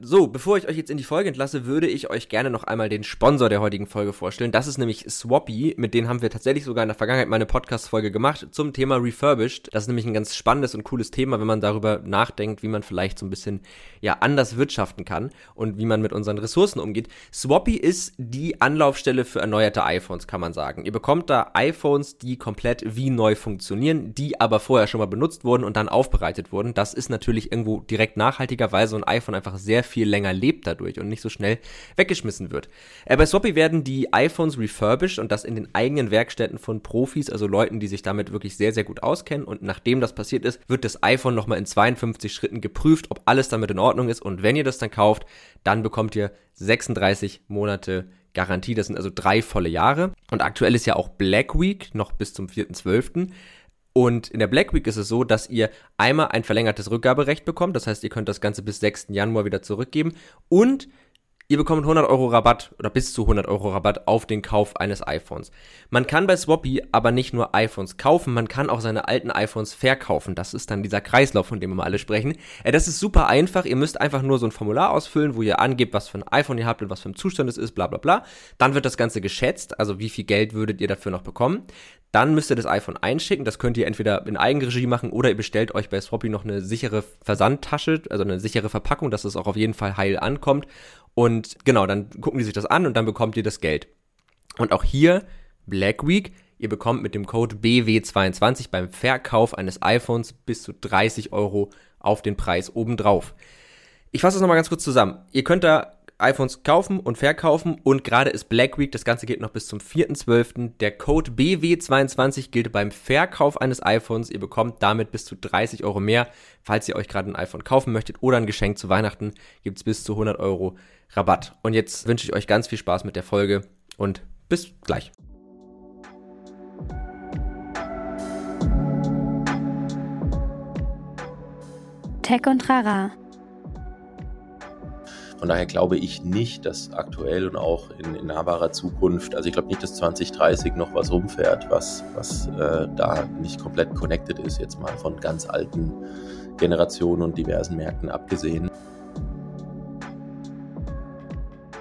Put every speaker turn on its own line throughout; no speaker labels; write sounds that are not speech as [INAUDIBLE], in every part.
So, bevor ich euch jetzt in die Folge entlasse, würde ich euch gerne noch einmal den Sponsor der heutigen Folge vorstellen. Das ist nämlich Swappy. Mit denen haben wir tatsächlich sogar in der Vergangenheit mal eine Podcast-Folge gemacht zum Thema Refurbished. Das ist nämlich ein ganz spannendes und cooles Thema, wenn man darüber nachdenkt, wie man vielleicht so ein bisschen, ja, anders wirtschaften kann und wie man mit unseren Ressourcen umgeht. Swappy ist die Anlaufstelle für erneuerte iPhones, kann man sagen. Ihr bekommt da iPhones, die komplett wie neu funktionieren, die aber vorher schon mal benutzt wurden und dann aufbereitet wurden. Das ist natürlich irgendwo direkt nachhaltiger, weil so ein iPhone einfach sehr viel länger lebt dadurch und nicht so schnell weggeschmissen wird. Äh, bei Swappy werden die iPhones refurbished und das in den eigenen Werkstätten von Profis, also Leuten, die sich damit wirklich sehr, sehr gut auskennen. Und nachdem das passiert ist, wird das iPhone nochmal in 52 Schritten geprüft, ob alles damit in Ordnung ist. Und wenn ihr das dann kauft, dann bekommt ihr 36 Monate Garantie. Das sind also drei volle Jahre. Und aktuell ist ja auch Black Week, noch bis zum 4.12. Und in der Black Week ist es so, dass ihr einmal ein verlängertes Rückgaberecht bekommt. Das heißt, ihr könnt das Ganze bis 6. Januar wieder zurückgeben. Und Ihr bekommt 100 Euro Rabatt oder bis zu 100 Euro Rabatt auf den Kauf eines iPhones. Man kann bei Swappy aber nicht nur iPhones kaufen, man kann auch seine alten iPhones verkaufen. Das ist dann dieser Kreislauf, von dem wir mal alle sprechen. Äh, das ist super einfach. Ihr müsst einfach nur so ein Formular ausfüllen, wo ihr angebt, was für ein iPhone ihr habt und was für ein Zustand es ist, bla bla bla. Dann wird das Ganze geschätzt, also wie viel Geld würdet ihr dafür noch bekommen. Dann müsst ihr das iPhone einschicken. Das könnt ihr entweder in Eigenregie machen oder ihr bestellt euch bei Swappy noch eine sichere Versandtasche, also eine sichere Verpackung, dass es auch auf jeden Fall heil ankommt. Und genau, dann gucken die sich das an und dann bekommt ihr das Geld. Und auch hier Black Week. Ihr bekommt mit dem Code BW22 beim Verkauf eines iPhones bis zu 30 Euro auf den Preis obendrauf. Ich fasse das nochmal ganz kurz zusammen. Ihr könnt da iPhones kaufen und verkaufen und gerade ist Black Week, das Ganze geht noch bis zum 4.12. Der Code BW22 gilt beim Verkauf eines iPhones. Ihr bekommt damit bis zu 30 Euro mehr. Falls ihr euch gerade ein iPhone kaufen möchtet oder ein Geschenk zu Weihnachten, gibt es bis zu 100 Euro Rabatt. Und jetzt wünsche ich euch ganz viel Spaß mit der Folge und bis gleich.
Tech und Trara
von daher glaube ich nicht, dass aktuell und auch in, in nahbarer Zukunft, also ich glaube nicht, dass 2030 noch was rumfährt, was, was äh, da nicht komplett connected ist, jetzt mal von ganz alten Generationen und diversen Märkten abgesehen.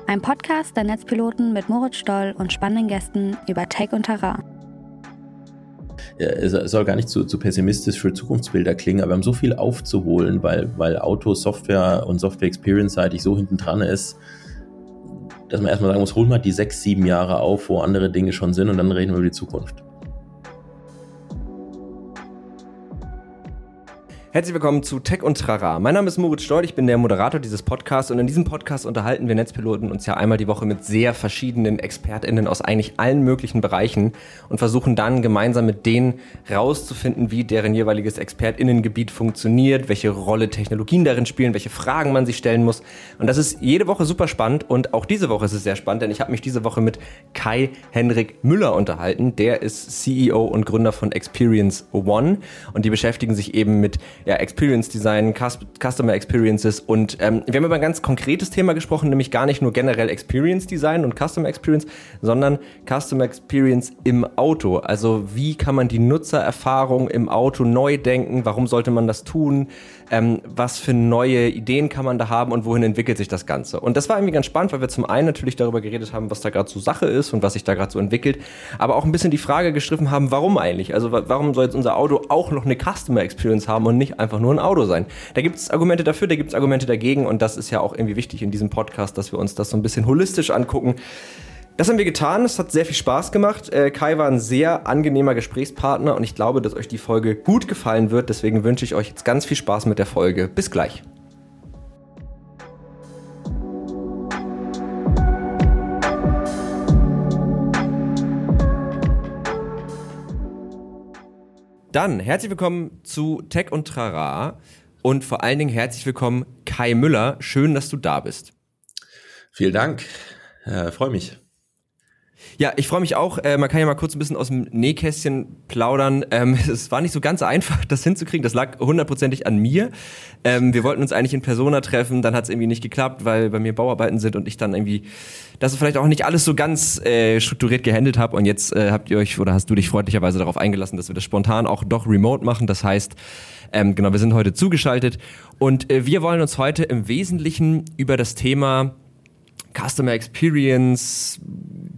Ein Podcast der Netzpiloten mit Moritz Stoll und spannenden Gästen über Tech und Terrain
es soll gar nicht zu, zu pessimistisch für Zukunftsbilder klingen, aber wir haben so viel aufzuholen, weil, weil Auto, Software und Software Experience seitig so hinten dran ist, dass man erstmal sagen muss, hol mal die sechs, sieben Jahre auf, wo andere Dinge schon sind und dann reden wir über die Zukunft.
Herzlich willkommen zu Tech und Trara. Mein Name ist Moritz Stoll, ich bin der Moderator dieses Podcasts und in diesem Podcast unterhalten wir Netzpiloten uns ja einmal die Woche mit sehr verschiedenen ExpertInnen aus eigentlich allen möglichen Bereichen und versuchen dann gemeinsam mit denen rauszufinden, wie deren jeweiliges ExpertInnengebiet funktioniert, welche Rolle Technologien darin spielen, welche Fragen man sich stellen muss. Und das ist jede Woche super spannend und auch diese Woche ist es sehr spannend, denn ich habe mich diese Woche mit Kai Henrik Müller unterhalten. Der ist CEO und Gründer von Experience One und die beschäftigen sich eben mit ja, Experience Design, Customer Experiences und ähm, wir haben über ein ganz konkretes Thema gesprochen, nämlich gar nicht nur generell Experience Design und Customer Experience, sondern Customer Experience im Auto. Also wie kann man die Nutzererfahrung im Auto neu denken? Warum sollte man das tun? Ähm, was für neue Ideen kann man da haben und wohin entwickelt sich das Ganze. Und das war irgendwie ganz spannend, weil wir zum einen natürlich darüber geredet haben, was da gerade so Sache ist und was sich da gerade so entwickelt, aber auch ein bisschen die Frage gestriffen haben, warum eigentlich? Also warum soll jetzt unser Auto auch noch eine Customer Experience haben und nicht einfach nur ein Auto sein? Da gibt es Argumente dafür, da gibt es Argumente dagegen und das ist ja auch irgendwie wichtig in diesem Podcast, dass wir uns das so ein bisschen holistisch angucken. Das haben wir getan. Es hat sehr viel Spaß gemacht. Äh, Kai war ein sehr angenehmer Gesprächspartner und ich glaube, dass euch die Folge gut gefallen wird. Deswegen wünsche ich euch jetzt ganz viel Spaß mit der Folge. Bis gleich. Dann herzlich willkommen zu Tech und Trara und vor allen Dingen herzlich willkommen Kai Müller. Schön, dass du da bist.
Vielen Dank. Äh, Freue mich.
Ja, ich freue mich auch. Äh, man kann ja mal kurz ein bisschen aus dem Nähkästchen plaudern. Ähm, [LAUGHS] es war nicht so ganz einfach, das hinzukriegen. Das lag hundertprozentig an mir. Ähm, wir wollten uns eigentlich in Persona treffen, dann hat es irgendwie nicht geklappt, weil bei mir Bauarbeiten sind und ich dann irgendwie das vielleicht auch nicht alles so ganz äh, strukturiert gehandelt habe. Und jetzt äh, habt ihr euch oder hast du dich freundlicherweise darauf eingelassen, dass wir das spontan auch doch remote machen. Das heißt, ähm, genau, wir sind heute zugeschaltet und äh, wir wollen uns heute im Wesentlichen über das Thema Customer Experience,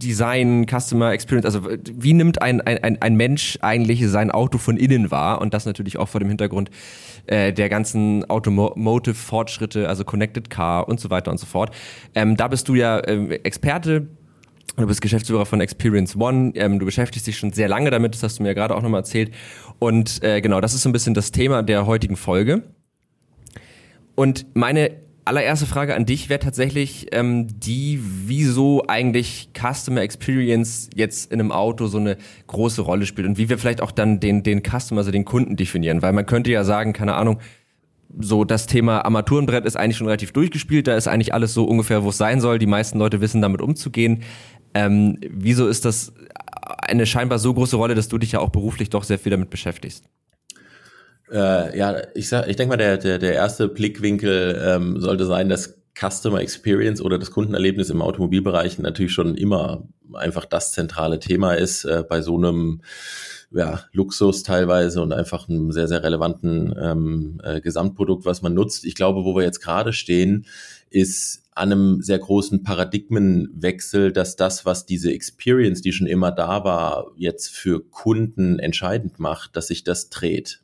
Design, Customer Experience, also wie nimmt ein, ein, ein Mensch eigentlich sein Auto von innen wahr und das natürlich auch vor dem Hintergrund äh, der ganzen Automotive-Fortschritte, also Connected Car und so weiter und so fort. Ähm, da bist du ja äh, Experte, Du bist Geschäftsführer von Experience One. Ähm, du beschäftigst dich schon sehr lange damit, das hast du mir ja gerade auch nochmal erzählt. Und äh, genau, das ist so ein bisschen das Thema der heutigen Folge. Und meine allererste Frage an dich wäre tatsächlich ähm, die, wieso eigentlich Customer Experience jetzt in einem Auto so eine große Rolle spielt und wie wir vielleicht auch dann den, den Customer, also den Kunden definieren. Weil man könnte ja sagen, keine Ahnung, so das Thema Armaturenbrett ist eigentlich schon relativ durchgespielt, da ist eigentlich alles so ungefähr, wo es sein soll. Die meisten Leute wissen damit umzugehen. Ähm, wieso ist das eine scheinbar so große Rolle, dass du dich ja auch beruflich doch sehr viel damit beschäftigst?
Äh, ja, ich sag, ich denke mal, der, der, der erste Blickwinkel ähm, sollte sein, dass Customer Experience oder das Kundenerlebnis im Automobilbereich natürlich schon immer einfach das zentrale Thema ist äh, bei so einem ja, Luxus teilweise und einfach einem sehr, sehr relevanten ähm, äh, Gesamtprodukt, was man nutzt. Ich glaube, wo wir jetzt gerade stehen, ist an einem sehr großen Paradigmenwechsel, dass das, was diese Experience, die schon immer da war, jetzt für Kunden entscheidend macht, dass sich das dreht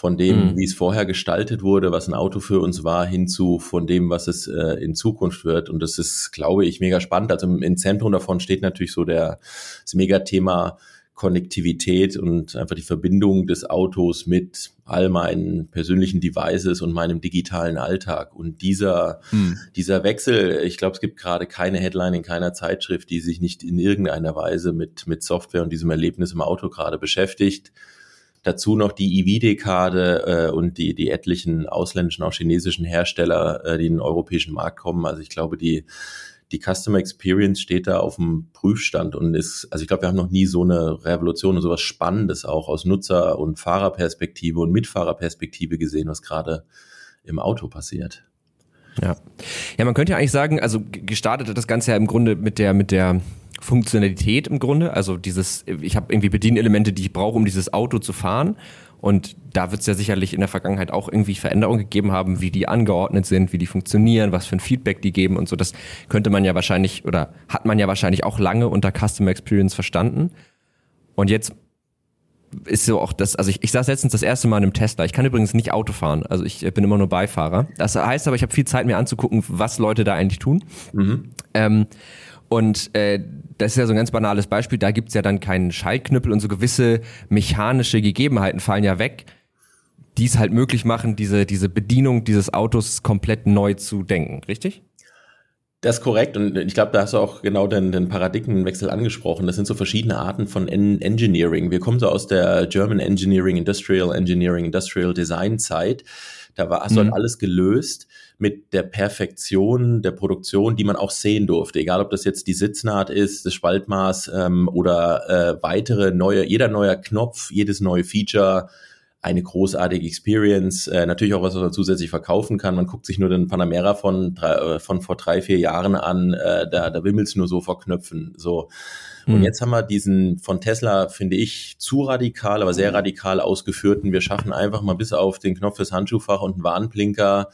von dem, mhm. wie es vorher gestaltet wurde, was ein Auto für uns war, hin zu von dem, was es äh, in Zukunft wird. Und das ist, glaube ich, mega spannend. Also im, im Zentrum davon steht natürlich so der, das Megathema Konnektivität und einfach die Verbindung des Autos mit all meinen persönlichen Devices und meinem digitalen Alltag. Und dieser, hm. dieser Wechsel, ich glaube, es gibt gerade keine Headline in keiner Zeitschrift, die sich nicht in irgendeiner Weise mit, mit Software und diesem Erlebnis im Auto gerade beschäftigt. Dazu noch die EV-Dekade äh, und die, die etlichen ausländischen, auch chinesischen Hersteller, äh, die in den europäischen Markt kommen. Also ich glaube, die, die Customer Experience steht da auf dem Prüfstand und ist, also ich glaube, wir haben noch nie so eine Revolution und sowas Spannendes auch aus Nutzer- und Fahrerperspektive und Mitfahrerperspektive gesehen, was gerade im Auto passiert.
Ja. Ja, man könnte ja eigentlich sagen, also gestartet hat das Ganze ja im Grunde mit der, mit der Funktionalität im Grunde. Also dieses, ich habe irgendwie Bedienelemente, die ich brauche, um dieses Auto zu fahren. Und da wird es ja sicherlich in der Vergangenheit auch irgendwie Veränderungen gegeben haben, wie die angeordnet sind, wie die funktionieren, was für ein Feedback die geben und so. Das könnte man ja wahrscheinlich oder hat man ja wahrscheinlich auch lange unter Customer Experience verstanden. Und jetzt ist so auch das, also ich, ich saß letztens das erste Mal in einem Tesla. Ich kann übrigens nicht Auto fahren, also ich bin immer nur Beifahrer. Das heißt aber, ich habe viel Zeit mir anzugucken, was Leute da eigentlich tun. Mhm. Ähm, und äh, das ist ja so ein ganz banales Beispiel, da gibt's ja dann keinen Schaltknüppel und so gewisse mechanische Gegebenheiten fallen ja weg, die es halt möglich machen, diese, diese Bedienung dieses Autos komplett neu zu denken, richtig?
Das ist korrekt und ich glaube, da hast du auch genau den, den Paradigmenwechsel angesprochen. Das sind so verschiedene Arten von en Engineering. Wir kommen so aus der German Engineering, Industrial Engineering, Industrial Design Zeit. Da war, hast du halt mhm. alles gelöst mit der Perfektion der Produktion, die man auch sehen durfte. Egal, ob das jetzt die Sitznaht ist, das Spaltmaß ähm, oder äh, weitere neue, jeder neuer Knopf, jedes neue Feature, eine großartige Experience, äh, natürlich auch was, was man zusätzlich verkaufen kann. Man guckt sich nur den Panamera von, drei, äh, von vor drei, vier Jahren an, äh, da, da wimmelt's nur so vor Knöpfen. So. Und mhm. jetzt haben wir diesen von Tesla, finde ich, zu radikal, aber sehr radikal ausgeführten. Wir schaffen einfach mal bis auf den Knopf fürs Handschuhfach und einen Warnblinker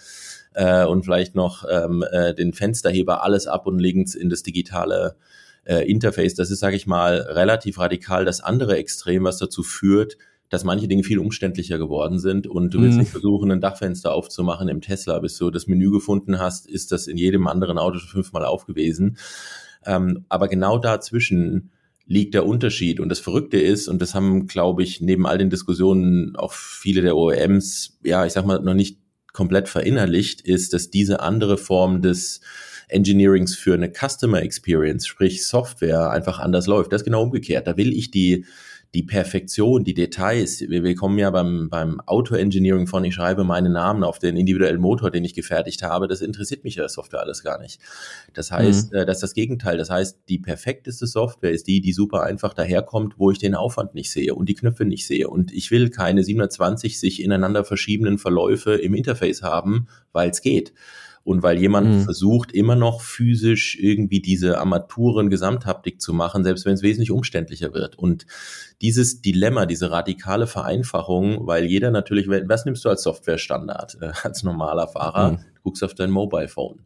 äh, und vielleicht noch ähm, äh, den Fensterheber alles ab und legen es in das digitale äh, Interface. Das ist, sage ich mal, relativ radikal das andere Extrem, was dazu führt, dass manche Dinge viel umständlicher geworden sind und du willst mhm. nicht versuchen, ein Dachfenster aufzumachen im Tesla, bis du das Menü gefunden hast, ist das in jedem anderen Auto schon fünfmal aufgewesen. Ähm, aber genau dazwischen liegt der Unterschied. Und das Verrückte ist, und das haben, glaube ich, neben all den Diskussionen auch viele der OEMs, ja, ich sag mal, noch nicht komplett verinnerlicht, ist, dass diese andere Form des Engineerings für eine Customer Experience, sprich Software, einfach anders läuft. Das ist genau umgekehrt. Da will ich die die Perfektion, die Details. Wir, wir kommen ja beim, beim Auto-Engineering von, ich schreibe meinen Namen auf den individuellen Motor, den ich gefertigt habe. Das interessiert mich ja der Software alles gar nicht. Das heißt, mhm. äh, das ist das Gegenteil. Das heißt, die perfekteste Software ist die, die super einfach daherkommt, wo ich den Aufwand nicht sehe und die Knöpfe nicht sehe. Und ich will keine 720 sich ineinander verschiebenden Verläufe im Interface haben, weil es geht und weil jemand mhm. versucht, immer noch physisch irgendwie diese Armaturen Gesamthaptik zu machen, selbst wenn es wesentlich umständlicher wird. Und dieses Dilemma, diese radikale Vereinfachung, weil jeder natürlich, was nimmst du als Softwarestandard, äh, als normaler Fahrer? Mhm. Du guckst auf dein Mobile Phone.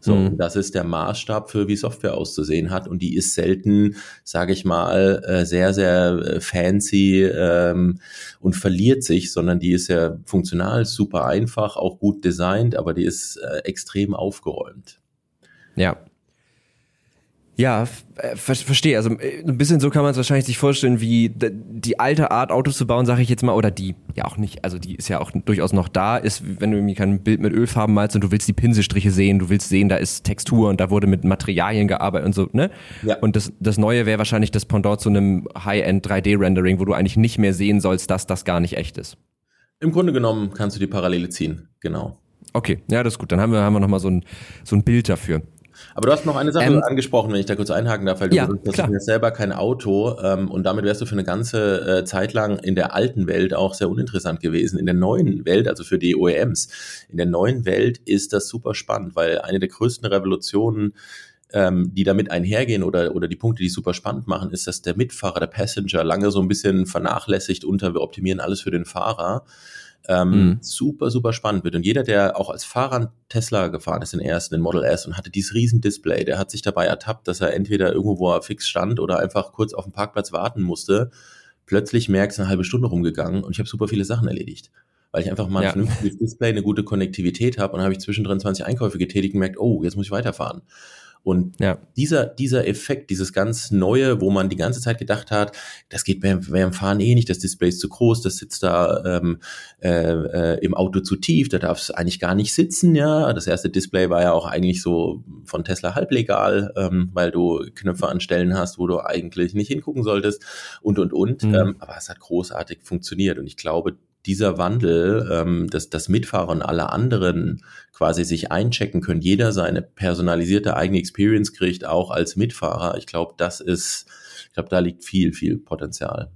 So, mhm. das ist der Maßstab für wie Software auszusehen hat und die ist selten, sage ich mal, äh, sehr sehr äh, fancy ähm, und verliert sich, sondern die ist ja funktional, super einfach, auch gut designt, aber die ist äh, extrem aufgeräumt.
Ja, ja, äh, ver verstehe. Also äh, ein bisschen so kann man es wahrscheinlich sich vorstellen, wie die alte Art Autos zu bauen, sage ich jetzt mal, oder die ja auch nicht, also die ist ja auch durchaus noch da, ist, wenn du irgendwie kein Bild mit Ölfarben malst und du willst die Pinselstriche sehen, du willst sehen, da ist Textur und da wurde mit Materialien gearbeitet und so, ne? Ja. Und das, das Neue wäre wahrscheinlich das Pendant zu einem High-End 3D-Rendering, wo du eigentlich nicht mehr sehen sollst, dass das gar nicht echt ist.
Im Grunde genommen kannst du die Parallele ziehen, genau.
Okay, ja, das ist gut. Dann haben wir, haben wir nochmal so ein, so ein Bild dafür.
Aber du hast noch eine Sache ähm, angesprochen, wenn ich da kurz einhaken darf, weil du ja, hast ja selber kein Auto ähm, und damit wärst du für eine ganze äh, Zeit lang in der alten Welt auch sehr uninteressant gewesen. In der neuen Welt, also für die OEMs, in der neuen Welt ist das super spannend, weil eine der größten Revolutionen ähm, die damit einhergehen oder, oder die Punkte, die super spannend machen, ist, dass der Mitfahrer, der Passenger lange so ein bisschen vernachlässigt unter, wir optimieren alles für den Fahrer ähm, mhm. super, super spannend wird. Und jeder, der auch als Fahrer Tesla gefahren ist, den ersten, den Model S und hatte dieses riesen Display, der hat sich dabei ertappt, dass er entweder irgendwo, wo er fix stand oder einfach kurz auf dem Parkplatz warten musste, plötzlich merkst, eine halbe Stunde rumgegangen und ich habe super viele Sachen erledigt weil ich einfach mal ein ja. vernünftiges Display, eine gute Konnektivität habe und habe ich zwischendrin 20 Einkäufe getätigt und merkt, oh, jetzt muss ich weiterfahren. Und ja. dieser, dieser Effekt, dieses ganz Neue, wo man die ganze Zeit gedacht hat, das geht beim, beim Fahren eh nicht, das Display ist zu groß, das sitzt da ähm, äh, äh, im Auto zu tief, da darf es eigentlich gar nicht sitzen, ja. Das erste Display war ja auch eigentlich so von Tesla halblegal, ähm, weil du Knöpfe an Stellen hast, wo du eigentlich nicht hingucken solltest und und und. Mhm. Ähm, aber es hat großartig funktioniert und ich glaube, dieser Wandel, ähm, dass das Mitfahrer und alle anderen quasi sich einchecken können, jeder seine personalisierte eigene Experience kriegt, auch als Mitfahrer. Ich glaube, das ist, ich glaube, da liegt viel, viel Potenzial.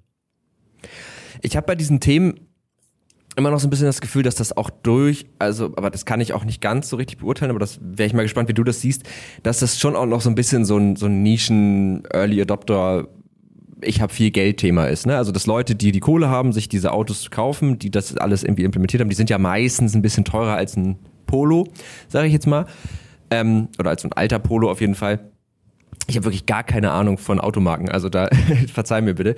Ich habe bei diesen Themen immer noch so ein bisschen das Gefühl, dass das auch durch, also, aber das kann ich auch nicht ganz so richtig beurteilen, aber das wäre ich mal gespannt, wie du das siehst, dass das schon auch noch so ein bisschen so ein, so ein Nischen-Early Adopter ich habe viel Geld Thema ist. Ne? Also dass Leute, die die Kohle haben, sich diese Autos kaufen, die das alles irgendwie implementiert haben, die sind ja meistens ein bisschen teurer als ein Polo, sage ich jetzt mal. Ähm, oder als ein alter Polo auf jeden Fall. Ich habe wirklich gar keine Ahnung von Automarken, also da [LAUGHS] verzeih mir bitte.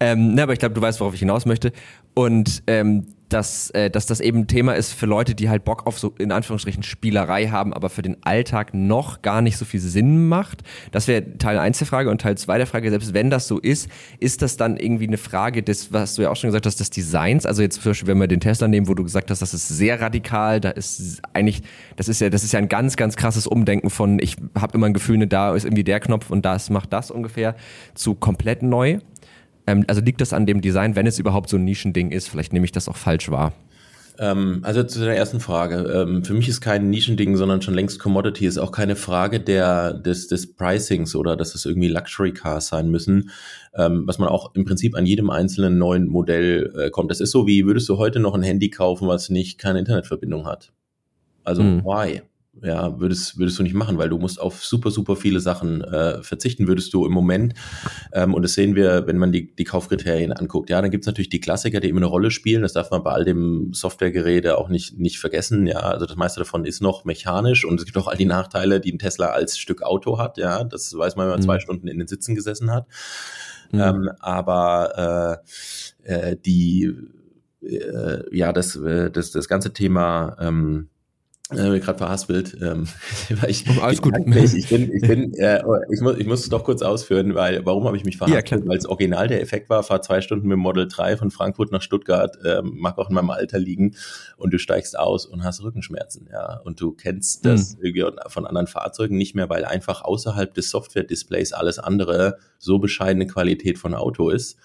Ähm, ne, aber ich glaube, du weißt, worauf ich hinaus möchte. Und ähm, dass, äh, dass das eben Thema ist für Leute, die halt Bock auf so in Anführungsstrichen Spielerei haben, aber für den Alltag noch gar nicht so viel Sinn macht. Das wäre Teil 1 der Frage und Teil 2 der Frage, selbst wenn das so ist, ist das dann irgendwie eine Frage des, was du ja auch schon gesagt hast, des Designs? Also jetzt zum Beispiel, wenn wir den Tesla nehmen, wo du gesagt hast, das ist sehr radikal, da ist eigentlich, das ist ja, das ist ja ein ganz, ganz krasses Umdenken von, ich habe immer ein Gefühl, ne, da ist irgendwie der Knopf und das macht das ungefähr, zu komplett neu. Ähm, also liegt das an dem Design, wenn es überhaupt so ein Nischending ist? Vielleicht nehme ich das auch falsch wahr.
Ähm, also zu der ersten Frage. Ähm, für mich ist kein Nischending, sondern schon längst Commodity. Ist auch keine Frage der, des, des Pricings oder dass es irgendwie Luxury Cars sein müssen, ähm, was man auch im Prinzip an jedem einzelnen neuen Modell äh, kommt. Das ist so wie, würdest du heute noch ein Handy kaufen, was nicht keine Internetverbindung hat? Also, hm. why? Ja, würdest, würdest du nicht machen, weil du musst auf super, super viele Sachen äh, verzichten, würdest du im Moment. Ähm, und das sehen wir, wenn man die, die Kaufkriterien anguckt. Ja, dann gibt's natürlich die Klassiker, die immer eine Rolle spielen. Das darf man bei all dem Softwaregerede auch nicht, nicht vergessen. Ja, also das meiste davon ist noch mechanisch und es gibt auch all die Nachteile, die ein Tesla als Stück Auto hat. Ja, das weiß man, wenn man mhm. zwei Stunden in den Sitzen gesessen hat. Mhm. Ähm, aber äh, äh, die, äh, ja, das, äh, das, das ganze Thema, ähm, äh, gerade verhaspelt. Ähm, [LAUGHS] weil ich, oh, alles gut. Ich bin, ich bin, [LAUGHS] äh, ich muss, ich muss es doch kurz ausführen, weil warum habe ich mich verhaspelt? Ja, weil es original der Effekt war, fahr zwei Stunden mit dem Model 3 von Frankfurt nach Stuttgart, ähm, mag auch in meinem Alter liegen, und du steigst aus und hast Rückenschmerzen, ja. Und du kennst das mhm. irgendwie von anderen Fahrzeugen nicht mehr, weil einfach außerhalb des Software-Displays alles andere so bescheidene Qualität von Auto ist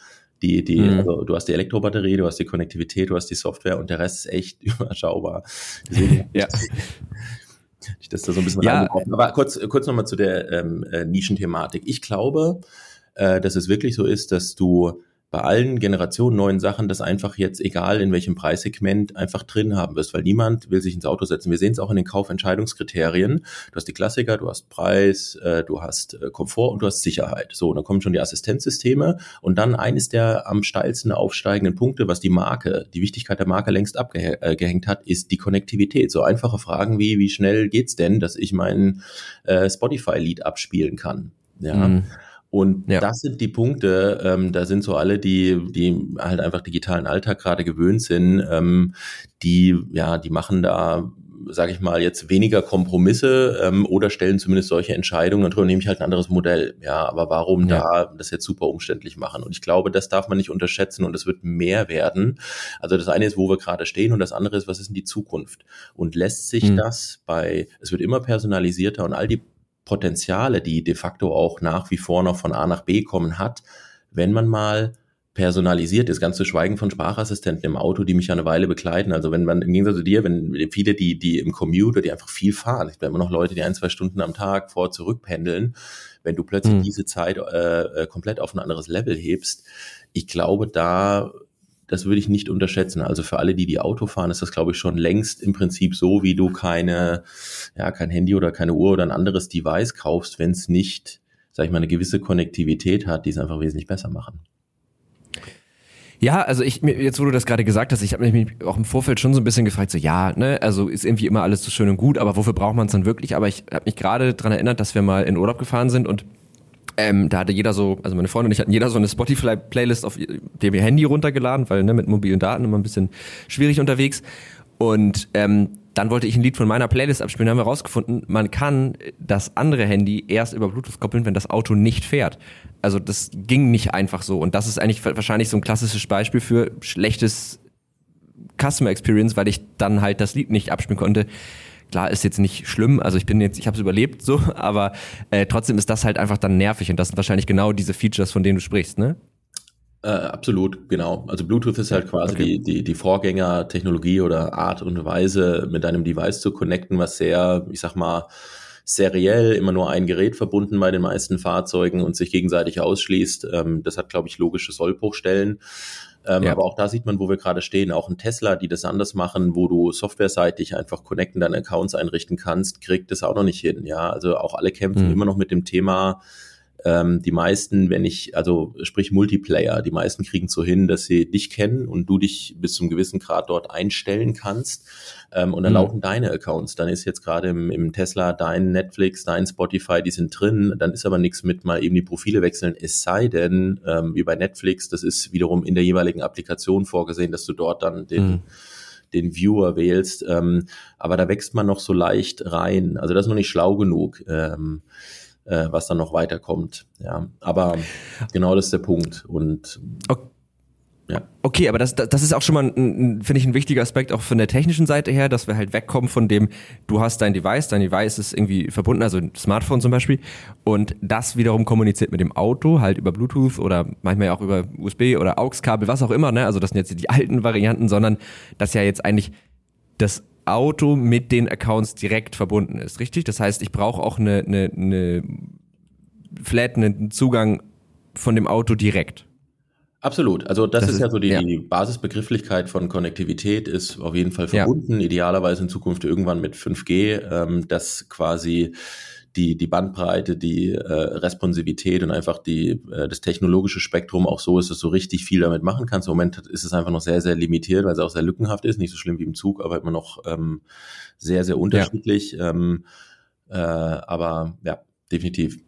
Die, die, mhm. also du hast die Elektrobatterie, du hast die Konnektivität, du hast die Software und der Rest ist echt [LAUGHS] überschaubar. Deswegen, [LAUGHS] ja. Ich das da so ein bisschen ja. Aber kurz, kurz nochmal zu der ähm, äh, Nischenthematik. Ich glaube, äh, dass es wirklich so ist, dass du bei allen Generationen neuen Sachen das einfach jetzt, egal in welchem Preissegment, einfach drin haben wirst, weil niemand will sich ins Auto setzen. Wir sehen es auch in den Kaufentscheidungskriterien. Du hast die Klassiker, du hast Preis, äh, du hast äh, Komfort und du hast Sicherheit. So, und dann kommen schon die Assistenzsysteme und dann eines der am steilsten aufsteigenden Punkte, was die Marke, die Wichtigkeit der Marke längst abgehängt hat, ist die Konnektivität. So einfache Fragen wie, wie schnell geht's denn, dass ich mein äh, Spotify-Lied abspielen kann? Ja. Mhm. Und ja. das sind die Punkte, ähm, da sind so alle, die, die halt einfach digitalen Alltag gerade gewöhnt sind, ähm, die, ja, die machen da, sage ich mal, jetzt weniger Kompromisse ähm, oder stellen zumindest solche Entscheidungen und nehme ich halt ein anderes Modell. Ja, aber warum ja. da das jetzt super umständlich machen? Und ich glaube, das darf man nicht unterschätzen und es wird mehr werden. Also das eine ist, wo wir gerade stehen und das andere ist, was ist in die Zukunft? Und lässt sich mhm. das bei, es wird immer personalisierter und all die Potenziale, die de facto auch nach wie vor noch von A nach B kommen hat, wenn man mal personalisiert ist, ganz zu schweigen von Sprachassistenten im Auto, die mich ja eine Weile begleiten. Also wenn man im Gegensatz zu dir, wenn viele, die, die im Commute, die einfach viel fahren, ich bin immer noch Leute, die ein, zwei Stunden am Tag vor zurück pendeln, wenn du plötzlich mhm. diese Zeit äh, äh, komplett auf ein anderes Level hebst, ich glaube, da das würde ich nicht unterschätzen. Also für alle, die die Auto fahren, ist das, glaube ich, schon längst im Prinzip so, wie du keine, ja, kein Handy oder keine Uhr oder ein anderes Device kaufst, wenn es nicht, sag ich mal, eine gewisse Konnektivität hat, die es einfach wesentlich besser machen.
Ja, also ich jetzt wo du das gerade gesagt hast, ich habe mich auch im Vorfeld schon so ein bisschen gefragt, so ja, ne, also ist irgendwie immer alles so schön und gut, aber wofür braucht man es dann wirklich? Aber ich habe mich gerade dran erinnert, dass wir mal in Urlaub gefahren sind und ähm, da hatte jeder so, also meine Freundin und ich hatten jeder so eine Spotify-Playlist auf dem Handy runtergeladen, weil ne, mit mobilen Daten immer ein bisschen schwierig unterwegs. Und ähm, dann wollte ich ein Lied von meiner Playlist abspielen, haben wir rausgefunden, man kann das andere Handy erst über Bluetooth koppeln, wenn das Auto nicht fährt. Also das ging nicht einfach so. Und das ist eigentlich wahrscheinlich so ein klassisches Beispiel für schlechtes Customer Experience, weil ich dann halt das Lied nicht abspielen konnte. Klar, ist jetzt nicht schlimm, also ich bin jetzt, ich habe es überlebt so, [LAUGHS] aber äh, trotzdem ist das halt einfach dann nervig und das sind wahrscheinlich genau diese Features, von denen du sprichst, ne?
Äh, absolut, genau. Also Bluetooth ist halt quasi okay. die, die, die Vorgängertechnologie oder Art und Weise, mit deinem Device zu connecten, was sehr, ich sag mal, seriell immer nur ein Gerät verbunden bei den meisten Fahrzeugen und sich gegenseitig ausschließt. Ähm, das hat, glaube ich, logische Sollbruchstellen. Ähm, ja. Aber auch da sieht man, wo wir gerade stehen. Auch ein Tesla, die das anders machen, wo du softwareseitig einfach connecten, deine Accounts einrichten kannst, kriegt das auch noch nicht hin. Ja, also auch alle kämpfen mhm. immer noch mit dem Thema, ähm, die meisten, wenn ich, also sprich Multiplayer, die meisten kriegen so hin, dass sie dich kennen und du dich bis zum gewissen Grad dort einstellen kannst. Ähm, und dann mhm. laufen deine Accounts. Dann ist jetzt gerade im, im Tesla dein Netflix, dein Spotify, die sind drin. Dann ist aber nichts mit mal eben die Profile wechseln. Es sei denn, ähm, wie bei Netflix, das ist wiederum in der jeweiligen Applikation vorgesehen, dass du dort dann den mhm den Viewer wählst. Ähm, aber da wächst man noch so leicht rein. Also das ist noch nicht schlau genug. Ähm, äh, was dann noch weiterkommt. Ja, aber genau das ist der Punkt. Und
okay. Ja. Okay, aber das, das ist auch schon mal, finde ich, ein wichtiger Aspekt auch von der technischen Seite her, dass wir halt wegkommen von dem, du hast dein Device, dein Device ist irgendwie verbunden, also ein Smartphone zum Beispiel, und das wiederum kommuniziert mit dem Auto, halt über Bluetooth oder manchmal ja auch über USB oder AUX-Kabel, was auch immer, ne? Also das sind jetzt die alten Varianten, sondern dass ja jetzt eigentlich das Auto mit den Accounts direkt verbunden ist, richtig? Das heißt, ich brauche auch eine, eine, eine Flat, einen Zugang von dem Auto direkt.
Absolut. Also das, das ist, ja so die, ja. die, Basisbegrifflichkeit von Konnektivität ist auf jeden Fall verbunden, ja. idealerweise in Zukunft irgendwann mit 5G, ähm, dass quasi die, die Bandbreite, die äh, Responsivität und einfach die, äh, das technologische Spektrum auch so ist, dass du richtig viel damit machen kannst. Im Moment ist es einfach noch sehr, sehr limitiert, weil es auch sehr lückenhaft ist. Nicht so schlimm wie im Zug, aber immer noch ähm, sehr, sehr unterschiedlich. Ja. Ähm, äh, aber ja, definitiv.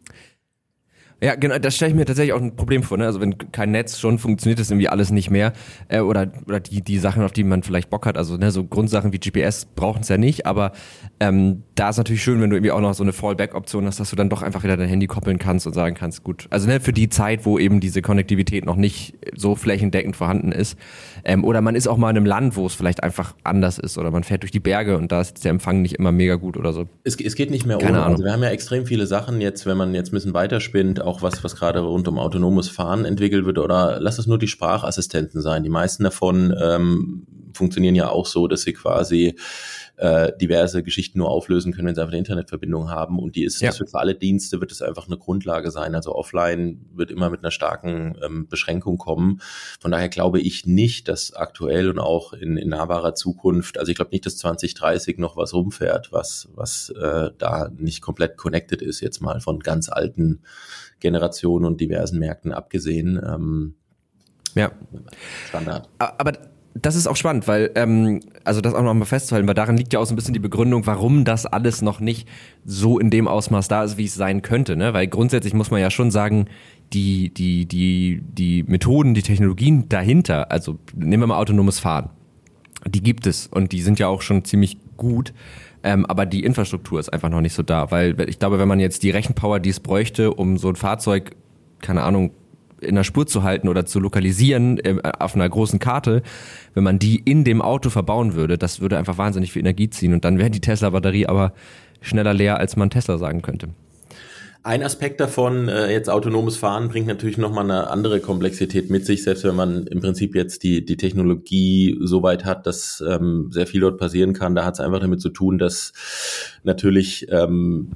Ja, genau, das stelle ich mir tatsächlich auch ein Problem vor. Ne? Also wenn kein Netz schon funktioniert, ist irgendwie alles nicht mehr. Äh, oder oder die, die Sachen, auf die man vielleicht Bock hat. Also ne, so Grundsachen wie GPS brauchen es ja nicht, aber ähm, da ist natürlich schön, wenn du irgendwie auch noch so eine Fallback-Option hast, dass du dann doch einfach wieder dein Handy koppeln kannst und sagen kannst, gut, also ne, für die Zeit, wo eben diese Konnektivität noch nicht so flächendeckend vorhanden ist. Ähm, oder man ist auch mal in einem Land, wo es vielleicht einfach anders ist oder man fährt durch die Berge und da ist der Empfang nicht immer mega gut oder so.
Es, es geht nicht mehr Keine ohne. Ahnung. Also wir haben ja extrem viele Sachen jetzt, wenn man jetzt ein bisschen weiterspinnt, auch was, was gerade rund um autonomes Fahren entwickelt wird oder lass es nur die Sprachassistenten sein. Die meisten davon ähm, funktionieren ja auch so, dass sie quasi äh, diverse Geschichten nur auflösen können, wenn sie einfach eine Internetverbindung haben. Und die ist, ja. für alle Dienste wird es einfach eine Grundlage sein. Also offline wird immer mit einer starken ähm, Beschränkung kommen. Von daher glaube ich nicht, dass aktuell und auch in, in nahbarer Zukunft, also ich glaube nicht, dass 2030 noch was rumfährt, was, was äh, da nicht komplett connected ist, jetzt mal von ganz alten Generationen und diversen Märkten abgesehen. Ähm,
ja. Standard. Aber das ist auch spannend, weil, ähm, also das auch nochmal festzuhalten, weil darin liegt ja auch so ein bisschen die Begründung, warum das alles noch nicht so in dem Ausmaß da ist, wie es sein könnte. Ne? Weil grundsätzlich muss man ja schon sagen, die, die, die, die Methoden, die Technologien dahinter, also nehmen wir mal autonomes Fahren, die gibt es und die sind ja auch schon ziemlich gut. Ähm, aber die Infrastruktur ist einfach noch nicht so da, weil ich glaube, wenn man jetzt die Rechenpower, die es bräuchte, um so ein Fahrzeug, keine Ahnung, in der Spur zu halten oder zu lokalisieren äh, auf einer großen Karte, wenn man die in dem Auto verbauen würde, das würde einfach wahnsinnig viel Energie ziehen und dann wäre die Tesla-Batterie aber schneller leer, als man Tesla sagen könnte.
Ein Aspekt davon, äh, jetzt autonomes Fahren, bringt natürlich nochmal eine andere Komplexität mit sich, selbst wenn man im Prinzip jetzt die, die Technologie so weit hat, dass ähm, sehr viel dort passieren kann. Da hat es einfach damit zu tun, dass natürlich ähm,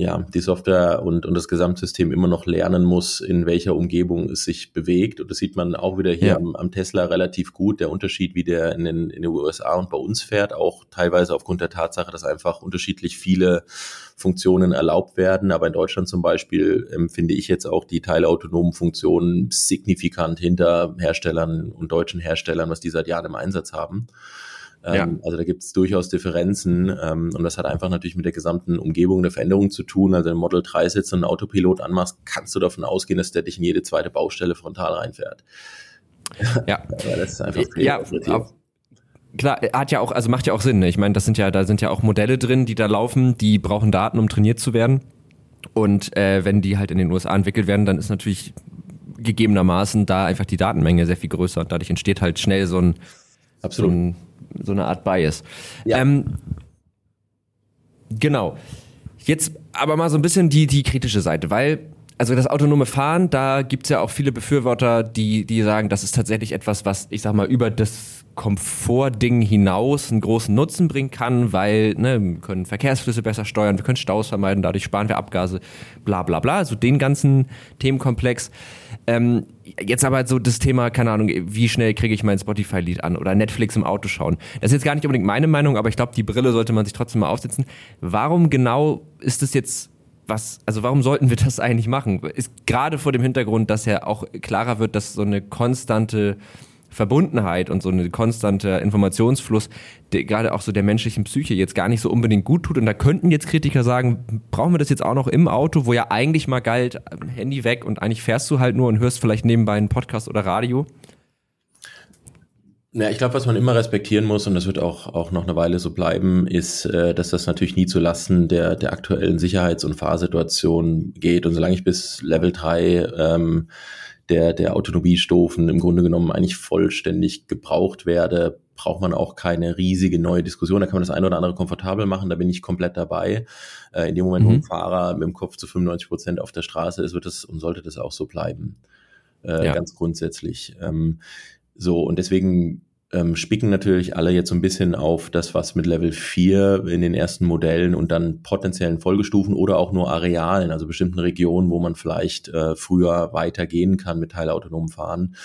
ja, die Software und, und das Gesamtsystem immer noch lernen muss, in welcher Umgebung es sich bewegt. Und das sieht man auch wieder hier ja. am, am, Tesla relativ gut. Der Unterschied, wie der in den, in den USA und bei uns fährt, auch teilweise aufgrund der Tatsache, dass einfach unterschiedlich viele Funktionen erlaubt werden. Aber in Deutschland zum Beispiel empfinde ich jetzt auch die teilautonomen Funktionen signifikant hinter Herstellern und deutschen Herstellern, was die seit Jahren im Einsatz haben. Ähm, ja. Also da gibt es durchaus Differenzen ähm, und das hat einfach natürlich mit der gesamten Umgebung der Veränderung zu tun. Also wenn du Model 3 sitzt und einen Autopilot anmachst, kannst du davon ausgehen, dass der dich in jede zweite Baustelle frontal reinfährt.
Ja, [LAUGHS] das ist einfach ja, klar, hat ja auch, also macht ja auch Sinn. Ne? Ich meine, das sind ja, da sind ja auch Modelle drin, die da laufen, die brauchen Daten, um trainiert zu werden. Und äh, wenn die halt in den USA entwickelt werden, dann ist natürlich gegebenermaßen da einfach die Datenmenge sehr viel größer und dadurch entsteht halt schnell so ein, Absolut. so ein so eine Art Bias. Ja. Ähm, genau. Jetzt aber mal so ein bisschen die, die kritische Seite, weil, also das autonome Fahren, da gibt's ja auch viele Befürworter, die, die sagen, das ist tatsächlich etwas, was, ich sag mal, über das Komfortding hinaus einen großen Nutzen bringen kann, weil ne, wir können Verkehrsflüsse besser steuern, wir können Staus vermeiden, dadurch sparen wir Abgase, bla bla bla, also den ganzen Themenkomplex. Ähm, jetzt aber so das Thema, keine Ahnung, wie schnell kriege ich mein Spotify-Lied an oder Netflix im Auto schauen. Das ist jetzt gar nicht unbedingt meine Meinung, aber ich glaube, die Brille sollte man sich trotzdem mal aufsetzen. Warum genau ist das jetzt was, also warum sollten wir das eigentlich machen? Ist gerade vor dem Hintergrund, dass ja auch klarer wird, dass so eine konstante Verbundenheit und so eine konstante Informationsfluss, der, gerade auch so der menschlichen Psyche jetzt gar nicht so unbedingt gut tut. Und da könnten jetzt Kritiker sagen, brauchen wir das jetzt auch noch im Auto, wo ja eigentlich mal galt, Handy weg und eigentlich fährst du halt nur und hörst vielleicht nebenbei einen Podcast oder Radio.
Ja, ich glaube, was man immer respektieren muss, und das wird auch, auch noch eine Weile so bleiben, ist, äh, dass das natürlich nie zu Lasten der, der aktuellen Sicherheits- und Fahrsituation geht. Und solange ich bis Level 3 ähm, der, der Autonomiestufen im Grunde genommen eigentlich vollständig gebraucht werde, braucht man auch keine riesige neue Diskussion. Da kann man das eine oder andere komfortabel machen, da bin ich komplett dabei. Äh, in dem Moment, mhm. wo ein Fahrer mit dem Kopf zu 95 Prozent auf der Straße ist, wird das und sollte das auch so bleiben. Äh, ja. Ganz grundsätzlich. Ähm, so, und deswegen ähm, spicken natürlich alle jetzt so ein bisschen auf das, was mit Level 4 in den ersten Modellen und dann potenziellen Folgestufen oder auch nur Arealen, also bestimmten Regionen, wo man vielleicht äh, früher weitergehen kann mit teilautonomem Fahren,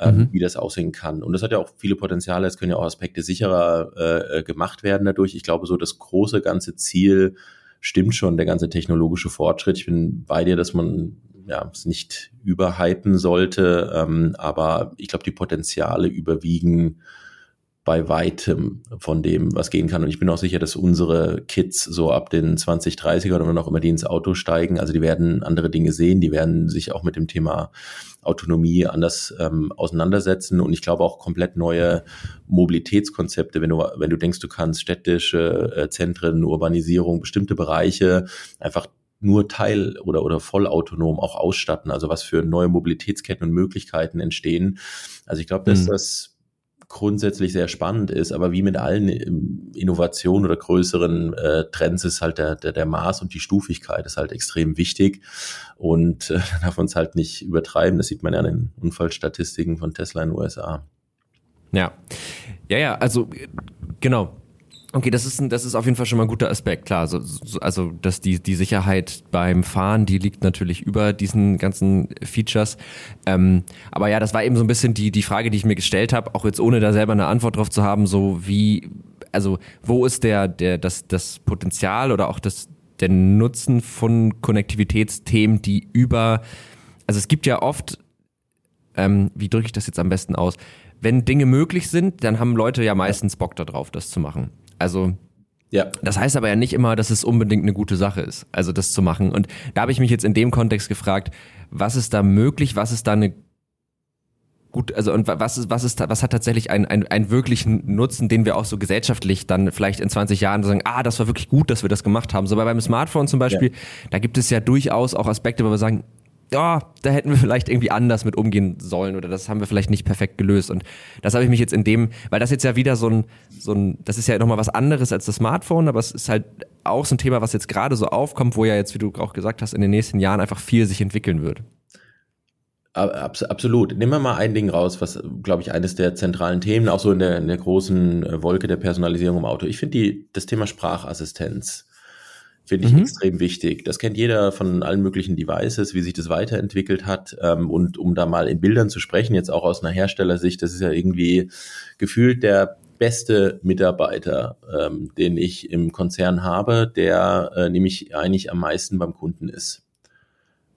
ähm, mhm. wie das aussehen kann. Und das hat ja auch viele Potenziale, es können ja auch Aspekte sicherer äh, äh gemacht werden dadurch. Ich glaube, so das große ganze Ziel stimmt schon, der ganze technologische Fortschritt. Ich bin bei dir, dass man ja, es nicht überhypen sollte. Ähm, aber ich glaube, die Potenziale überwiegen bei weitem von dem, was gehen kann. Und ich bin auch sicher, dass unsere Kids so ab den 20, 30ern oder noch immer die ins Auto steigen, also die werden andere Dinge sehen, die werden sich auch mit dem Thema Autonomie anders ähm, auseinandersetzen und ich glaube auch komplett neue Mobilitätskonzepte, wenn du, wenn du denkst, du kannst städtische äh, Zentren, Urbanisierung, bestimmte Bereiche einfach nur teil- oder, oder vollautonom auch ausstatten, also was für neue Mobilitätsketten und Möglichkeiten entstehen. Also ich glaube, dass mhm. das grundsätzlich sehr spannend ist, aber wie mit allen ähm, Innovationen oder größeren äh, Trends ist halt der, der, der Maß und die Stufigkeit ist halt extrem wichtig und äh, [LAUGHS] darf uns halt nicht übertreiben. Das sieht man ja an den Unfallstatistiken von Tesla in den USA.
Ja, ja, ja, also genau. Okay, das ist, ein, das ist auf jeden Fall schon mal ein guter Aspekt, klar. Also, also dass die, die Sicherheit beim Fahren, die liegt natürlich über diesen ganzen Features. Ähm, aber ja, das war eben so ein bisschen die, die Frage, die ich mir gestellt habe, auch jetzt ohne da selber eine Antwort drauf zu haben, so wie, also wo ist der, der, das, das Potenzial oder auch das, der Nutzen von Konnektivitätsthemen, die über, also es gibt ja oft, ähm, wie drücke ich das jetzt am besten aus? Wenn Dinge möglich sind, dann haben Leute ja meistens Bock darauf, das zu machen. Also ja. Das heißt aber ja nicht immer, dass es unbedingt eine gute Sache ist, also das zu machen. Und da habe ich mich jetzt in dem Kontext gefragt, was ist da möglich, was ist da eine gut, also und was ist, was ist, was hat tatsächlich einen, einen, einen wirklichen Nutzen, den wir auch so gesellschaftlich dann vielleicht in 20 Jahren sagen, ah, das war wirklich gut, dass wir das gemacht haben. So bei beim Smartphone zum Beispiel, ja. da gibt es ja durchaus auch Aspekte, wo wir sagen, ja, da hätten wir [LAUGHS] vielleicht irgendwie anders mit umgehen sollen oder das haben wir vielleicht nicht perfekt gelöst. Und das habe ich mich jetzt in dem, weil das jetzt ja wieder so ein, so ein, das ist ja nochmal was anderes als das Smartphone, aber es ist halt auch so ein Thema, was jetzt gerade so aufkommt, wo ja jetzt, wie du auch gesagt hast, in den nächsten Jahren einfach viel sich entwickeln wird.
Absolut. Nehmen wir mal ein Ding raus, was, glaube ich, eines der zentralen Themen, auch so in der, in der großen äh, Wolke der Personalisierung im Auto. Ich finde die, das Thema Sprachassistenz finde ich mhm. extrem wichtig. Das kennt jeder von allen möglichen Devices, wie sich das weiterentwickelt hat. Ähm, und um da mal in Bildern zu sprechen, jetzt auch aus einer Herstellersicht, das ist ja irgendwie gefühlt der beste Mitarbeiter, ähm, den ich im Konzern habe, der äh, nämlich eigentlich am meisten beim Kunden ist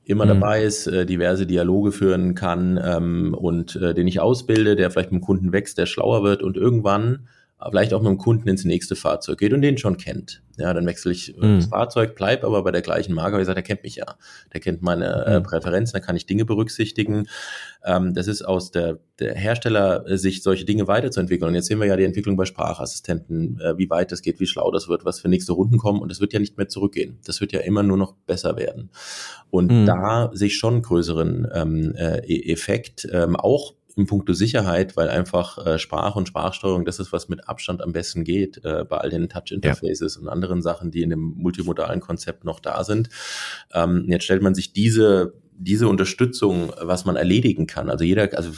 immer mhm. dabei ist, äh, diverse Dialoge führen kann ähm, und äh, den ich ausbilde, der vielleicht mit dem Kunden wächst, der schlauer wird und irgendwann vielleicht auch mit dem Kunden ins nächste Fahrzeug geht und den schon kennt. Ja, dann wechsle ich mhm. das Fahrzeug, bleib aber bei der gleichen Marke, weil ich sage, der kennt mich ja. Der kennt meine äh, mhm. Präferenzen, da kann ich Dinge berücksichtigen. Ähm, das ist aus der, der Herstellersicht, solche Dinge weiterzuentwickeln. Und jetzt sehen wir ja die Entwicklung bei Sprachassistenten, äh, wie weit das geht, wie schlau das wird, was für nächste Runden kommen. Und das wird ja nicht mehr zurückgehen. Das wird ja immer nur noch besser werden. Und mhm. da sehe ich schon einen größeren ähm, äh, e-, Effekt, ähm, auch in puncto Sicherheit, weil einfach äh, Sprache und Sprachsteuerung das ist, was mit Abstand am besten geht, äh, bei all den Touch-Interfaces ja. und anderen Sachen, die in dem multimodalen Konzept noch da sind. Ähm, jetzt stellt man sich diese, diese Unterstützung, was man erledigen kann. Also jeder, also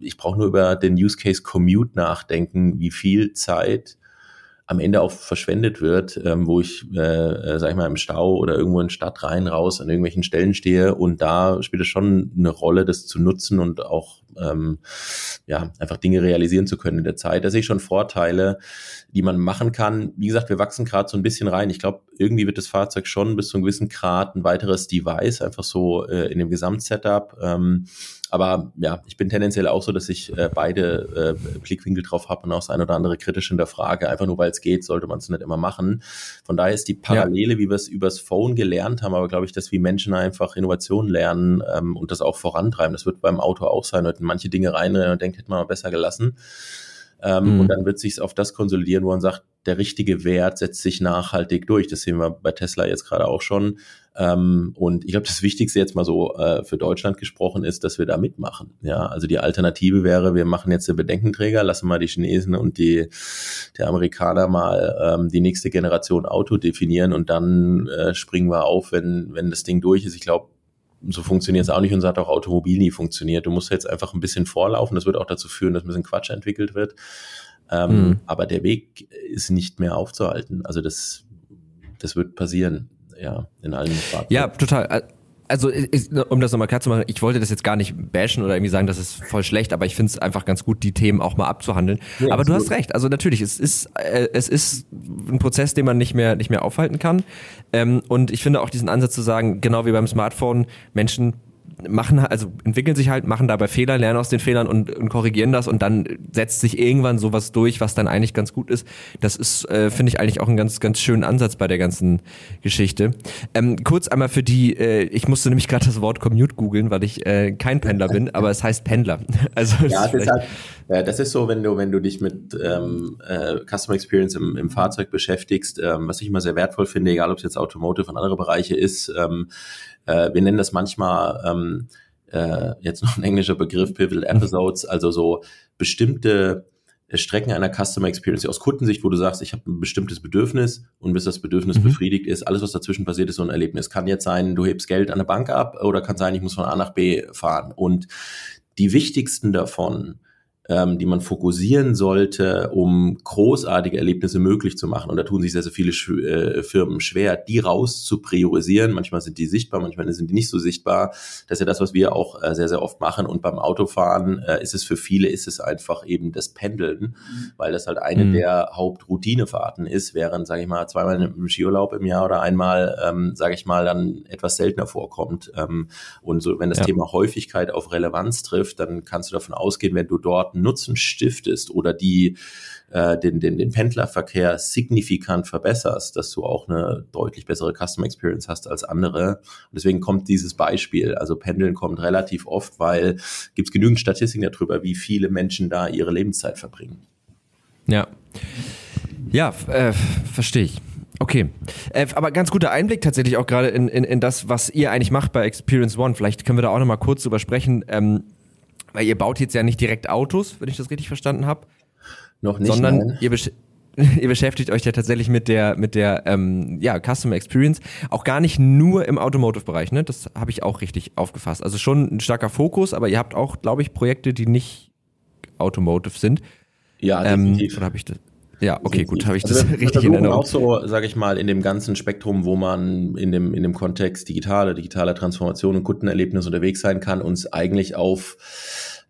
ich brauche nur über den Use Case Commute nachdenken, wie viel Zeit am Ende auch verschwendet wird, ähm, wo ich, äh, äh, sag ich mal, im Stau oder irgendwo in Stadt rein, raus an irgendwelchen Stellen stehe und da spielt es schon eine Rolle, das zu nutzen und auch ähm, ja einfach Dinge realisieren zu können in der Zeit. Da sehe ich schon Vorteile, die man machen kann. Wie gesagt, wir wachsen gerade so ein bisschen rein. Ich glaube, irgendwie wird das Fahrzeug schon bis zu einem gewissen Grad ein weiteres Device, einfach so äh, in dem Gesamtsetup. Ähm, aber ja, ich bin tendenziell auch so, dass ich äh, beide äh, Blickwinkel drauf habe und auch das ein oder andere kritisch in der Frage. Einfach nur weil es geht, sollte man es nicht immer machen. Von daher ist die Parallele, ja. wie wir es übers Phone gelernt haben, aber glaube ich, dass wie Menschen einfach Innovation lernen ähm, und das auch vorantreiben. Das wird beim Auto auch sein, heute manche Dinge reinrennen und denkt, hätte man mal besser gelassen. Ähm, mhm. Und dann wird sich auf das konsolidieren, wo man sagt, der richtige Wert setzt sich nachhaltig durch. Das sehen wir bei Tesla jetzt gerade auch schon. Ähm, und ich glaube, das Wichtigste jetzt mal so äh, für Deutschland gesprochen ist, dass wir da mitmachen. Ja, also die Alternative wäre, wir machen jetzt den Bedenkenträger, lassen mal die Chinesen und die, die Amerikaner mal ähm, die nächste Generation Auto definieren und dann äh, springen wir auf, wenn, wenn das Ding durch ist. Ich glaube, so funktioniert es auch nicht und so hat auch Automobil nie funktioniert. Du musst jetzt einfach ein bisschen vorlaufen. Das wird auch dazu führen, dass ein bisschen Quatsch entwickelt wird. Ähm, mhm. Aber der Weg ist nicht mehr aufzuhalten. Also das, das wird passieren, ja, in allen
Fahrzeugen. Ja, total. Also, um das nochmal klar zu machen, ich wollte das jetzt gar nicht bashen oder irgendwie sagen, das ist voll schlecht, aber ich finde es einfach ganz gut, die Themen auch mal abzuhandeln. Ja, aber du hast recht. Also natürlich, es ist, äh, es ist ein Prozess, den man nicht mehr, nicht mehr aufhalten kann. Ähm, und ich finde auch diesen Ansatz zu sagen, genau wie beim Smartphone, Menschen machen also entwickeln sich halt, machen dabei Fehler, lernen aus den Fehlern und, und korrigieren das und dann setzt sich irgendwann sowas durch, was dann eigentlich ganz gut ist. Das ist, äh, finde ich eigentlich auch einen ganz, ganz schönen Ansatz bei der ganzen Geschichte. Ähm, kurz einmal für die, äh, ich musste nämlich gerade das Wort Commute googeln, weil ich äh, kein Pendler bin, aber es heißt Pendler. [LAUGHS] Also
ja, das, halt, äh, das ist so, wenn du, wenn du dich mit ähm, äh, Customer Experience im, im Fahrzeug beschäftigst, ähm, was ich immer sehr wertvoll finde, egal ob es jetzt Automotive und andere Bereiche ist, ähm, äh, wir nennen das manchmal ähm, äh, jetzt noch ein englischer Begriff, Pivotal Episodes, also so bestimmte Strecken einer Customer Experience aus Kundensicht, wo du sagst, ich habe ein bestimmtes Bedürfnis und bis das Bedürfnis mhm. befriedigt ist, alles, was dazwischen passiert, ist so ein Erlebnis. Kann jetzt sein, du hebst Geld an der Bank ab oder kann sein, ich muss von A nach B fahren. Und die wichtigsten davon ähm, die man fokussieren sollte, um großartige Erlebnisse möglich zu machen. Und da tun sich sehr, sehr viele Sch äh, Firmen schwer, die raus zu priorisieren. Manchmal sind die sichtbar, manchmal sind die nicht so sichtbar. Das ist ja das, was wir auch äh, sehr, sehr oft machen. Und beim Autofahren äh, ist es für viele, ist es einfach eben das Pendeln, mhm. weil das halt eine mhm. der Hauptroutinefahrten ist, während, sage ich mal, zweimal im Skiurlaub im Jahr oder einmal, ähm, sage ich mal, dann etwas seltener vorkommt. Ähm, und so, wenn das ja. Thema Häufigkeit auf Relevanz trifft, dann kannst du davon ausgehen, wenn du dort Nutzen stiftest oder die äh, den, den, den Pendlerverkehr signifikant verbesserst, dass du auch eine deutlich bessere Customer Experience hast als andere. Und deswegen kommt dieses Beispiel, also Pendeln kommt relativ oft, weil es genügend Statistiken darüber, wie viele Menschen da ihre Lebenszeit verbringen.
Ja. Ja, äh, verstehe ich. Okay, äh, aber ganz guter Einblick tatsächlich auch gerade in, in, in das, was ihr eigentlich macht bei Experience One. Vielleicht können wir da auch nochmal kurz drüber sprechen. Ähm, weil ihr baut jetzt ja nicht direkt Autos, wenn ich das richtig verstanden habe.
Noch nicht.
Sondern ihr, besch [LAUGHS] ihr, beschäftigt euch ja tatsächlich mit der, mit der ähm, ja, Customer Experience. Auch gar nicht nur im Automotive-Bereich, ne? Das habe ich auch richtig aufgefasst. Also schon ein starker Fokus, aber ihr habt auch, glaube ich, Projekte, die nicht Automotive sind.
Ja, ähm, definitiv.
Ähm, oder habe ich das? Ja, okay, gut, habe ich also das [LAUGHS] richtig in Erinnerung.
Auch so, sage ich mal, in dem ganzen Spektrum, wo man in dem in dem Kontext digitale, digitale Transformation und Kundenerlebnis unterwegs sein kann, uns eigentlich auf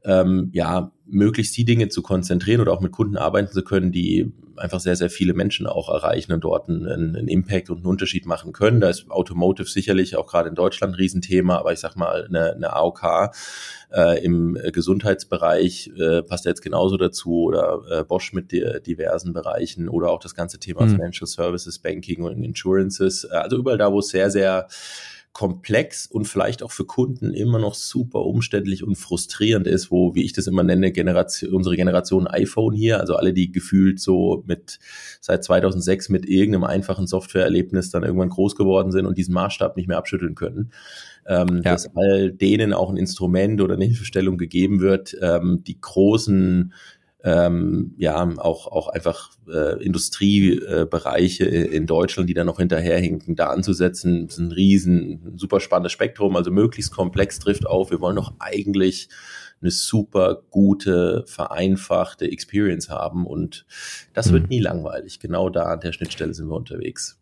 ähm, ja möglichst die Dinge zu konzentrieren oder auch mit Kunden arbeiten zu können, die einfach sehr, sehr viele Menschen auch erreichen und dort einen, einen Impact und einen Unterschied machen können. Da ist Automotive sicherlich auch gerade in Deutschland ein Riesenthema, aber ich sag mal, eine, eine AOK äh, im Gesundheitsbereich äh, passt jetzt genauso dazu oder äh, Bosch mit diversen Bereichen oder auch das ganze Thema mhm. Financial Services, Banking und Insurances. Also überall da, wo es sehr, sehr komplex und vielleicht auch für Kunden immer noch super umständlich und frustrierend ist, wo, wie ich das immer nenne, Generation, unsere Generation iPhone hier, also alle, die gefühlt so mit seit 2006 mit irgendeinem einfachen Softwareerlebnis dann irgendwann groß geworden sind und diesen Maßstab nicht mehr abschütteln können. Ähm, ja. Dass all denen auch ein Instrument oder eine Hilfestellung gegeben wird, ähm, die großen ähm, ja auch auch einfach äh, Industriebereiche äh, in Deutschland, die da noch hinterherhinken, da anzusetzen, ist ein riesen, super spannendes Spektrum, also möglichst komplex trifft auf. Wir wollen doch eigentlich eine super gute, vereinfachte Experience haben und das mhm. wird nie langweilig. Genau da an der Schnittstelle sind wir unterwegs.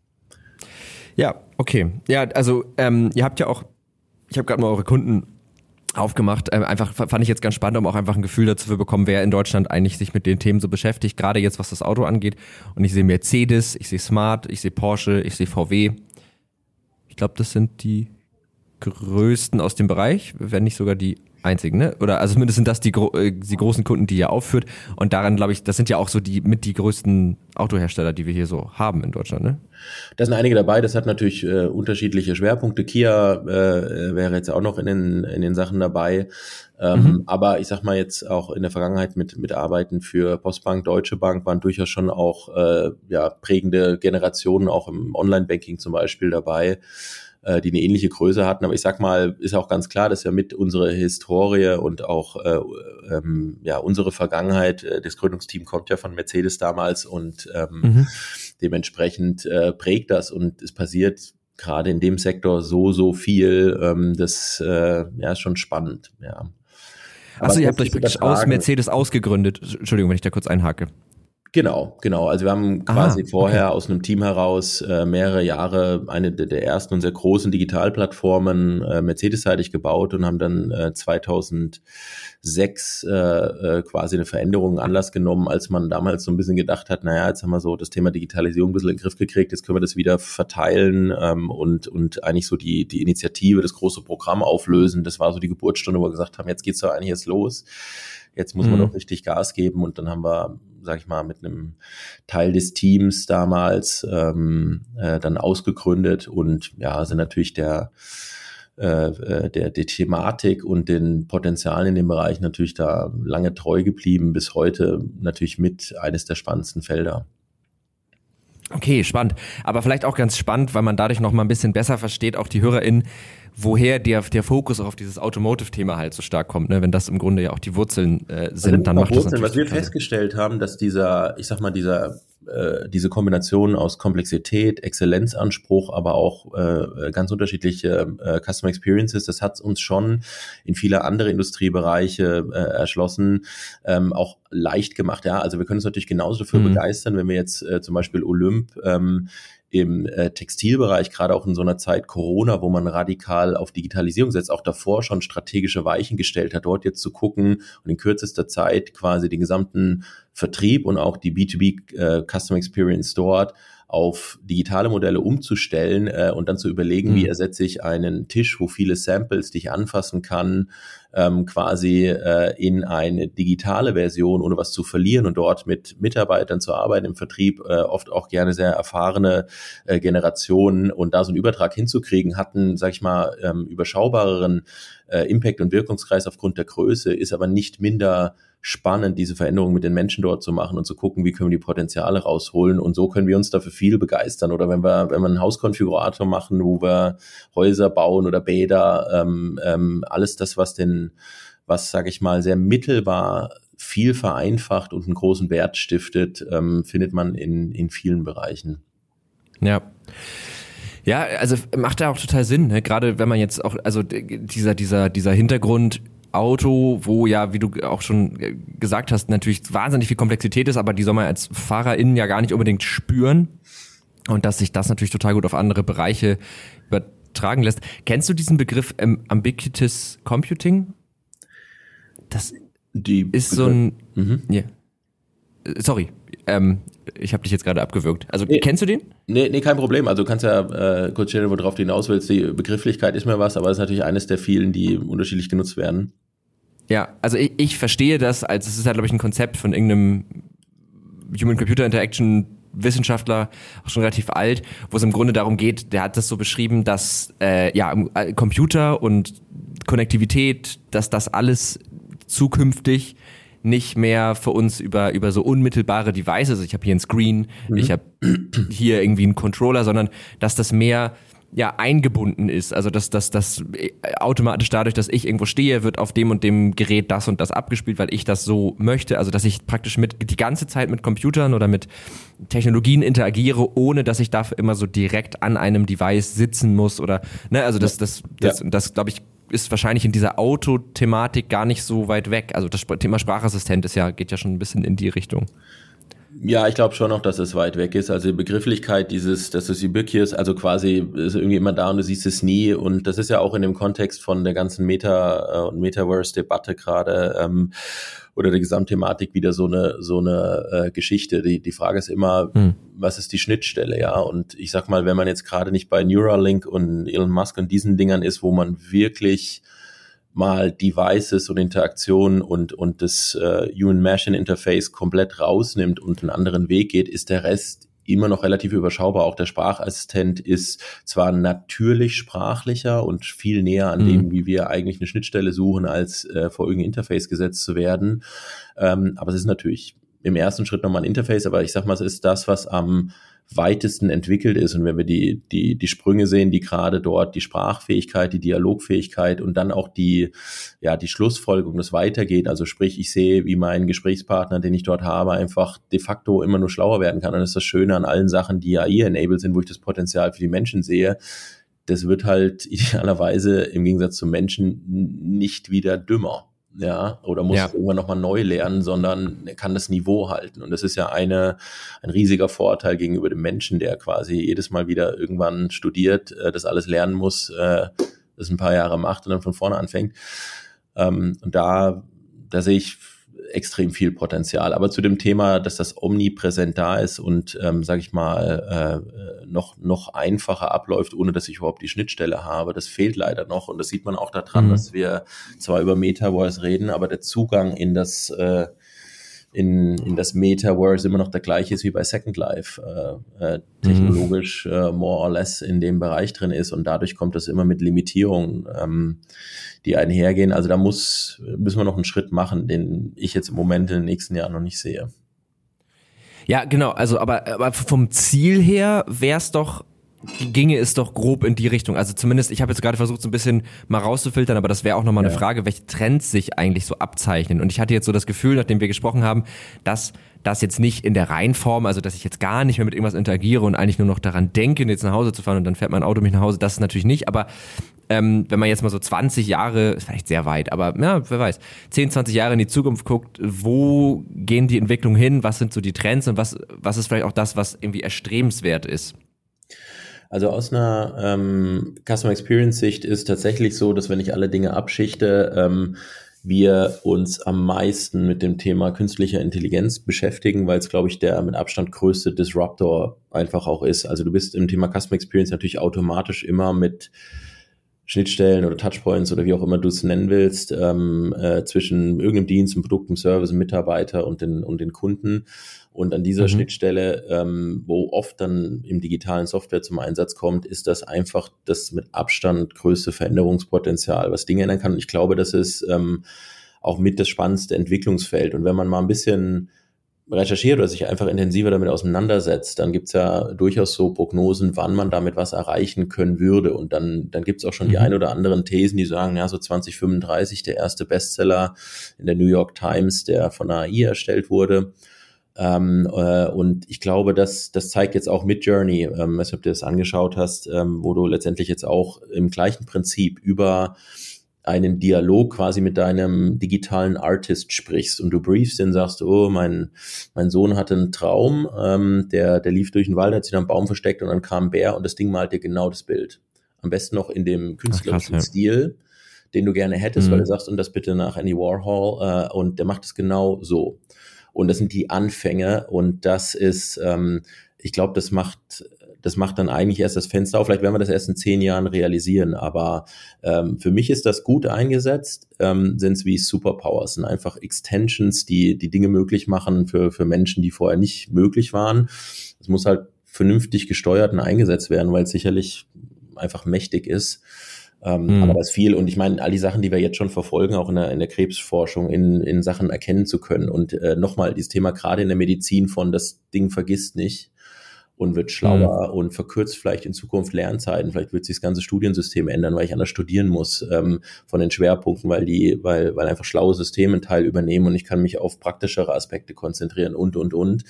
Ja, okay. Ja, also ähm, ihr habt ja auch, ich habe gerade mal eure Kunden aufgemacht. Ähm, einfach fand ich jetzt ganz spannend, um auch einfach ein Gefühl dazu zu bekommen, wer in Deutschland eigentlich sich mit den Themen so beschäftigt, gerade jetzt was das Auto angeht. Und ich sehe Mercedes, ich sehe Smart, ich sehe Porsche, ich sehe VW. Ich glaube, das sind die größten aus dem Bereich, wenn nicht sogar die einzigen, ne? Oder also zumindest sind das die, äh, die großen Kunden, die ihr aufführt. Und daran glaube ich, das sind ja auch so die mit die größten Autohersteller, die wir hier so haben in Deutschland, ne?
Da sind einige dabei. Das hat natürlich äh, unterschiedliche Schwerpunkte. Kia äh, wäre jetzt auch noch in den in den Sachen dabei. Ähm, mhm. Aber ich sag mal jetzt auch in der Vergangenheit mit mit Arbeiten für Postbank, Deutsche Bank waren durchaus schon auch äh, ja prägende Generationen auch im Online-Banking zum Beispiel dabei äh, die eine ähnliche Größe hatten. Aber ich sag mal, ist auch ganz klar, dass ja mit unserer Historie und auch äh, ähm, ja unsere Vergangenheit, äh, das Gründungsteam kommt ja von Mercedes damals und ähm, mhm. dementsprechend äh, prägt das und es passiert gerade in dem Sektor so, so viel. Ähm, das äh, ja, ist schon spannend, ja.
Achso, ihr habt euch praktisch aus Mercedes ausgegründet. Entschuldigung, wenn ich da kurz einhake.
Genau, genau. Also wir haben quasi Aha, vorher okay. aus einem Team heraus äh, mehrere Jahre eine der, ersten und sehr großen Digitalplattformen äh, Mercedes-seitig gebaut und haben dann äh, 2006 äh, äh, quasi eine Veränderung Anlass genommen, als man damals so ein bisschen gedacht hat, naja, jetzt haben wir so das Thema Digitalisierung ein bisschen in den Griff gekriegt, jetzt können wir das wieder verteilen ähm, und, und eigentlich so die, die Initiative, das große Programm auflösen. Das war so die Geburtsstunde, wo wir gesagt haben, jetzt geht's doch eigentlich jetzt los jetzt muss man mhm. doch richtig Gas geben und dann haben wir sag ich mal, mit einem Teil des Teams damals ähm, äh, dann ausgegründet und ja, sind natürlich der äh, äh, der, der Thematik und den Potenzialen in dem Bereich natürlich da lange treu geblieben, bis heute natürlich mit eines der spannendsten Felder.
Okay, spannend. Aber vielleicht auch ganz spannend, weil man dadurch noch mal ein bisschen besser versteht, auch die HörerInnen, woher der, der Fokus auch auf dieses Automotive-Thema halt so stark kommt, ne? wenn das im Grunde ja auch die Wurzeln äh, sind, also dann macht Wurzeln, das
Was wir festgestellt haben, dass dieser, ich sag mal, dieser äh, diese Kombination aus Komplexität, Exzellenzanspruch, aber auch äh, ganz unterschiedliche äh, Customer Experiences, das hat uns schon in viele andere Industriebereiche äh, erschlossen, ähm, auch leicht gemacht. Ja, also wir können uns natürlich genauso dafür mhm. begeistern, wenn wir jetzt äh, zum Beispiel Olymp ähm, im äh, Textilbereich, gerade auch in so einer Zeit Corona, wo man radikal auf Digitalisierung setzt, auch davor schon strategische Weichen gestellt hat, dort jetzt zu gucken und in kürzester Zeit quasi den gesamten Vertrieb und auch die B2B äh, Customer Experience dort auf digitale Modelle umzustellen äh, und dann zu überlegen, mhm. wie ersetze ich einen Tisch, wo viele Samples, die ich anfassen kann, ähm, quasi äh, in eine digitale Version, ohne was zu verlieren und dort mit Mitarbeitern zu arbeiten im Vertrieb, äh, oft auch gerne sehr erfahrene äh, Generationen und da so einen Übertrag hinzukriegen, hatten, sag ich mal, ähm, überschaubareren äh, Impact und Wirkungskreis aufgrund der Größe, ist aber nicht minder spannend, diese Veränderung mit den Menschen dort zu machen und zu gucken, wie können wir die Potenziale rausholen. Und so können wir uns dafür viel begeistern. Oder wenn wir, wenn wir einen Hauskonfigurator machen, wo wir Häuser bauen oder Bäder, ähm, ähm, alles das, was den, was, sage ich mal, sehr mittelbar viel vereinfacht und einen großen Wert stiftet, ähm, findet man in, in vielen Bereichen.
Ja. Ja, also macht ja auch total Sinn, ne? gerade wenn man jetzt auch, also dieser, dieser, dieser Hintergrund Auto, wo ja, wie du auch schon gesagt hast, natürlich wahnsinnig viel Komplexität ist, aber die soll man als FahrerInnen ja gar nicht unbedingt spüren. Und dass sich das natürlich total gut auf andere Bereiche übertragen lässt. Kennst du diesen Begriff ähm, Ambiguous Computing? Das die ist so ein. Mhm. Yeah. Sorry, ähm, ich habe dich jetzt gerade abgewürgt. Also nee, kennst du den?
Nee, nee, kein Problem. Also du kannst ja äh, kurz stellen, worauf du hinaus willst. Die Begrifflichkeit ist mir was, aber es ist natürlich eines der vielen, die unterschiedlich genutzt werden.
Ja, also ich, ich verstehe das als, es ist halt, glaube ich, ein Konzept von irgendeinem Human-Computer-Interaction Wissenschaftler, auch schon relativ alt, wo es im Grunde darum geht, der hat das so beschrieben, dass äh, ja äh, Computer und Konnektivität, dass das alles zukünftig nicht mehr für uns über, über so unmittelbare Devices, also ich habe hier ein Screen, mhm. ich habe hier irgendwie einen Controller, sondern dass das mehr ja eingebunden ist. Also dass das das automatisch dadurch, dass ich irgendwo stehe, wird auf dem und dem Gerät das und das abgespielt, weil ich das so möchte. Also dass ich praktisch mit die ganze Zeit mit Computern oder mit Technologien interagiere, ohne dass ich dafür immer so direkt an einem Device sitzen muss oder ne, also das das das, ja. das, das glaube ich ist wahrscheinlich in dieser Autothematik gar nicht so weit weg. Also das Thema Sprachassistent ist ja, geht ja schon ein bisschen in die Richtung.
Ja, ich glaube schon noch, dass es weit weg ist. Also die Begrifflichkeit dieses, dass es ubiquitous, also quasi ist irgendwie immer da und du siehst es nie. Und das ist ja auch in dem Kontext von der ganzen Meta- und Metaverse-Debatte gerade ähm, oder der Gesamtthematik wieder so eine so eine äh, Geschichte. Die die Frage ist immer, hm. was ist die Schnittstelle, ja? Und ich sag mal, wenn man jetzt gerade nicht bei Neuralink und Elon Musk und diesen Dingern ist, wo man wirklich mal Devices und Interaktionen und, und das äh, Human-Machine-Interface komplett rausnimmt und einen anderen Weg geht, ist der Rest immer noch relativ überschaubar. Auch der Sprachassistent ist zwar natürlich sprachlicher und viel näher an mhm. dem, wie wir eigentlich eine Schnittstelle suchen, als äh, vor irgendein Interface gesetzt zu werden. Ähm, aber es ist natürlich im ersten Schritt nochmal ein Interface, aber ich sag mal, es ist das, was am weitesten entwickelt ist. Und wenn wir die, die, die Sprünge sehen, die gerade dort die Sprachfähigkeit, die Dialogfähigkeit und dann auch die, ja, die Schlussfolgerung, das Weitergeht. Also sprich, ich sehe, wie mein Gesprächspartner, den ich dort habe, einfach de facto immer nur schlauer werden kann. Und das ist das Schöne an allen Sachen, die AI-enabled sind, wo ich das Potenzial für die Menschen sehe. Das wird halt [LAUGHS] idealerweise im Gegensatz zum Menschen nicht wieder dümmer. Ja, oder muss ja. irgendwann nochmal neu lernen, sondern er kann das Niveau halten. Und das ist ja eine, ein riesiger Vorteil gegenüber dem Menschen, der quasi jedes Mal wieder irgendwann studiert, äh, das alles lernen muss, äh, das ein paar Jahre macht und dann von vorne anfängt. Ähm, und da, da sehe ich extrem viel Potenzial. Aber zu dem Thema, dass das omnipräsent da ist und, ähm, sage ich mal, äh, noch, noch einfacher abläuft, ohne dass ich überhaupt die Schnittstelle habe, das fehlt leider noch. Und das sieht man auch daran, mhm. dass wir zwar über Metaverse reden, aber der Zugang in das äh, in, in das Metaverse immer noch der gleiche ist wie bei Second Life, äh, äh, technologisch mhm. äh, more or less in dem Bereich drin ist und dadurch kommt das immer mit Limitierungen, ähm, die einhergehen. Also da muss, müssen wir noch einen Schritt machen, den ich jetzt im Moment in den nächsten Jahren noch nicht sehe.
Ja, genau, also aber, aber vom Ziel her wäre es doch ginge es doch grob in die Richtung. Also zumindest, ich habe jetzt gerade versucht, so ein bisschen mal rauszufiltern, aber das wäre auch nochmal ja. eine Frage, welche Trends sich eigentlich so abzeichnen. Und ich hatte jetzt so das Gefühl, nachdem wir gesprochen haben, dass das jetzt nicht in der Reihenform, also dass ich jetzt gar nicht mehr mit irgendwas interagiere und eigentlich nur noch daran denke, jetzt nach Hause zu fahren und dann fährt mein Auto mich nach Hause, das ist natürlich nicht, aber ähm, wenn man jetzt mal so 20 Jahre, ist vielleicht sehr weit, aber ja, wer weiß, 10, 20 Jahre in die Zukunft guckt, wo gehen die Entwicklungen hin, was sind so die Trends und was, was ist vielleicht auch das, was irgendwie erstrebenswert ist?
Also aus einer ähm, Customer Experience Sicht ist tatsächlich so, dass wenn ich alle Dinge abschichte, ähm, wir uns am meisten mit dem Thema künstlicher Intelligenz beschäftigen, weil es, glaube ich, der mit Abstand größte Disruptor einfach auch ist. Also du bist im Thema Customer Experience natürlich automatisch immer mit Schnittstellen oder Touchpoints oder wie auch immer du es nennen willst, ähm, äh, zwischen irgendeinem Dienst, einem Produkt, einem Service, einem Mitarbeiter und den, und den Kunden. Und an dieser mhm. Schnittstelle, ähm, wo oft dann im digitalen Software zum Einsatz kommt, ist das einfach das mit Abstand größte Veränderungspotenzial, was Dinge ändern kann. Und ich glaube, das ist ähm, auch mit das spannendste Entwicklungsfeld. Und wenn man mal ein bisschen recherchiert oder sich einfach intensiver damit auseinandersetzt, dann gibt's ja durchaus so Prognosen, wann man damit was erreichen können würde. Und dann, dann gibt's auch schon mhm. die ein oder anderen Thesen, die sagen, ja, so 2035 der erste Bestseller in der New York Times, der von AI erstellt wurde. Ähm, äh, und ich glaube, das, das zeigt jetzt auch mit Journey, ähm, als ob du das angeschaut hast, ähm, wo du letztendlich jetzt auch im gleichen Prinzip über einen Dialog quasi mit deinem digitalen Artist sprichst und du briefst den, sagst, oh, mein, mein Sohn hatte einen Traum, ähm, der, der lief durch den Wald, hat sich am Baum versteckt und dann kam ein Bär und das Ding malt dir genau das Bild. Am besten noch in dem künstlerischen Ach, krass, ja. Stil, den du gerne hättest, mhm. weil du sagst, und das bitte nach Andy Warhol äh, und der macht es genau so. Und das sind die Anfänge und das ist, ähm, ich glaube, das macht das macht dann eigentlich erst das Fenster auf. Vielleicht werden wir das erst in zehn Jahren realisieren. Aber ähm, für mich ist das gut eingesetzt, ähm, sind es wie Superpowers, sind einfach Extensions, die die Dinge möglich machen für, für Menschen, die vorher nicht möglich waren. Es muss halt vernünftig gesteuert und eingesetzt werden, weil es sicherlich einfach mächtig ist. Ähm, mhm. Aber das viel. Und ich meine, all die Sachen, die wir jetzt schon verfolgen, auch in der, in der Krebsforschung, in, in Sachen erkennen zu können. Und äh, nochmal, dieses Thema gerade in der Medizin von das Ding vergisst nicht und wird schlauer mhm. und verkürzt vielleicht in Zukunft Lernzeiten. Vielleicht wird sich das ganze Studiensystem ändern, weil ich anders studieren muss ähm, von den Schwerpunkten, weil die, weil, weil einfach schlaue Systeme einen Teil übernehmen und ich kann mich auf praktischere Aspekte konzentrieren und und und.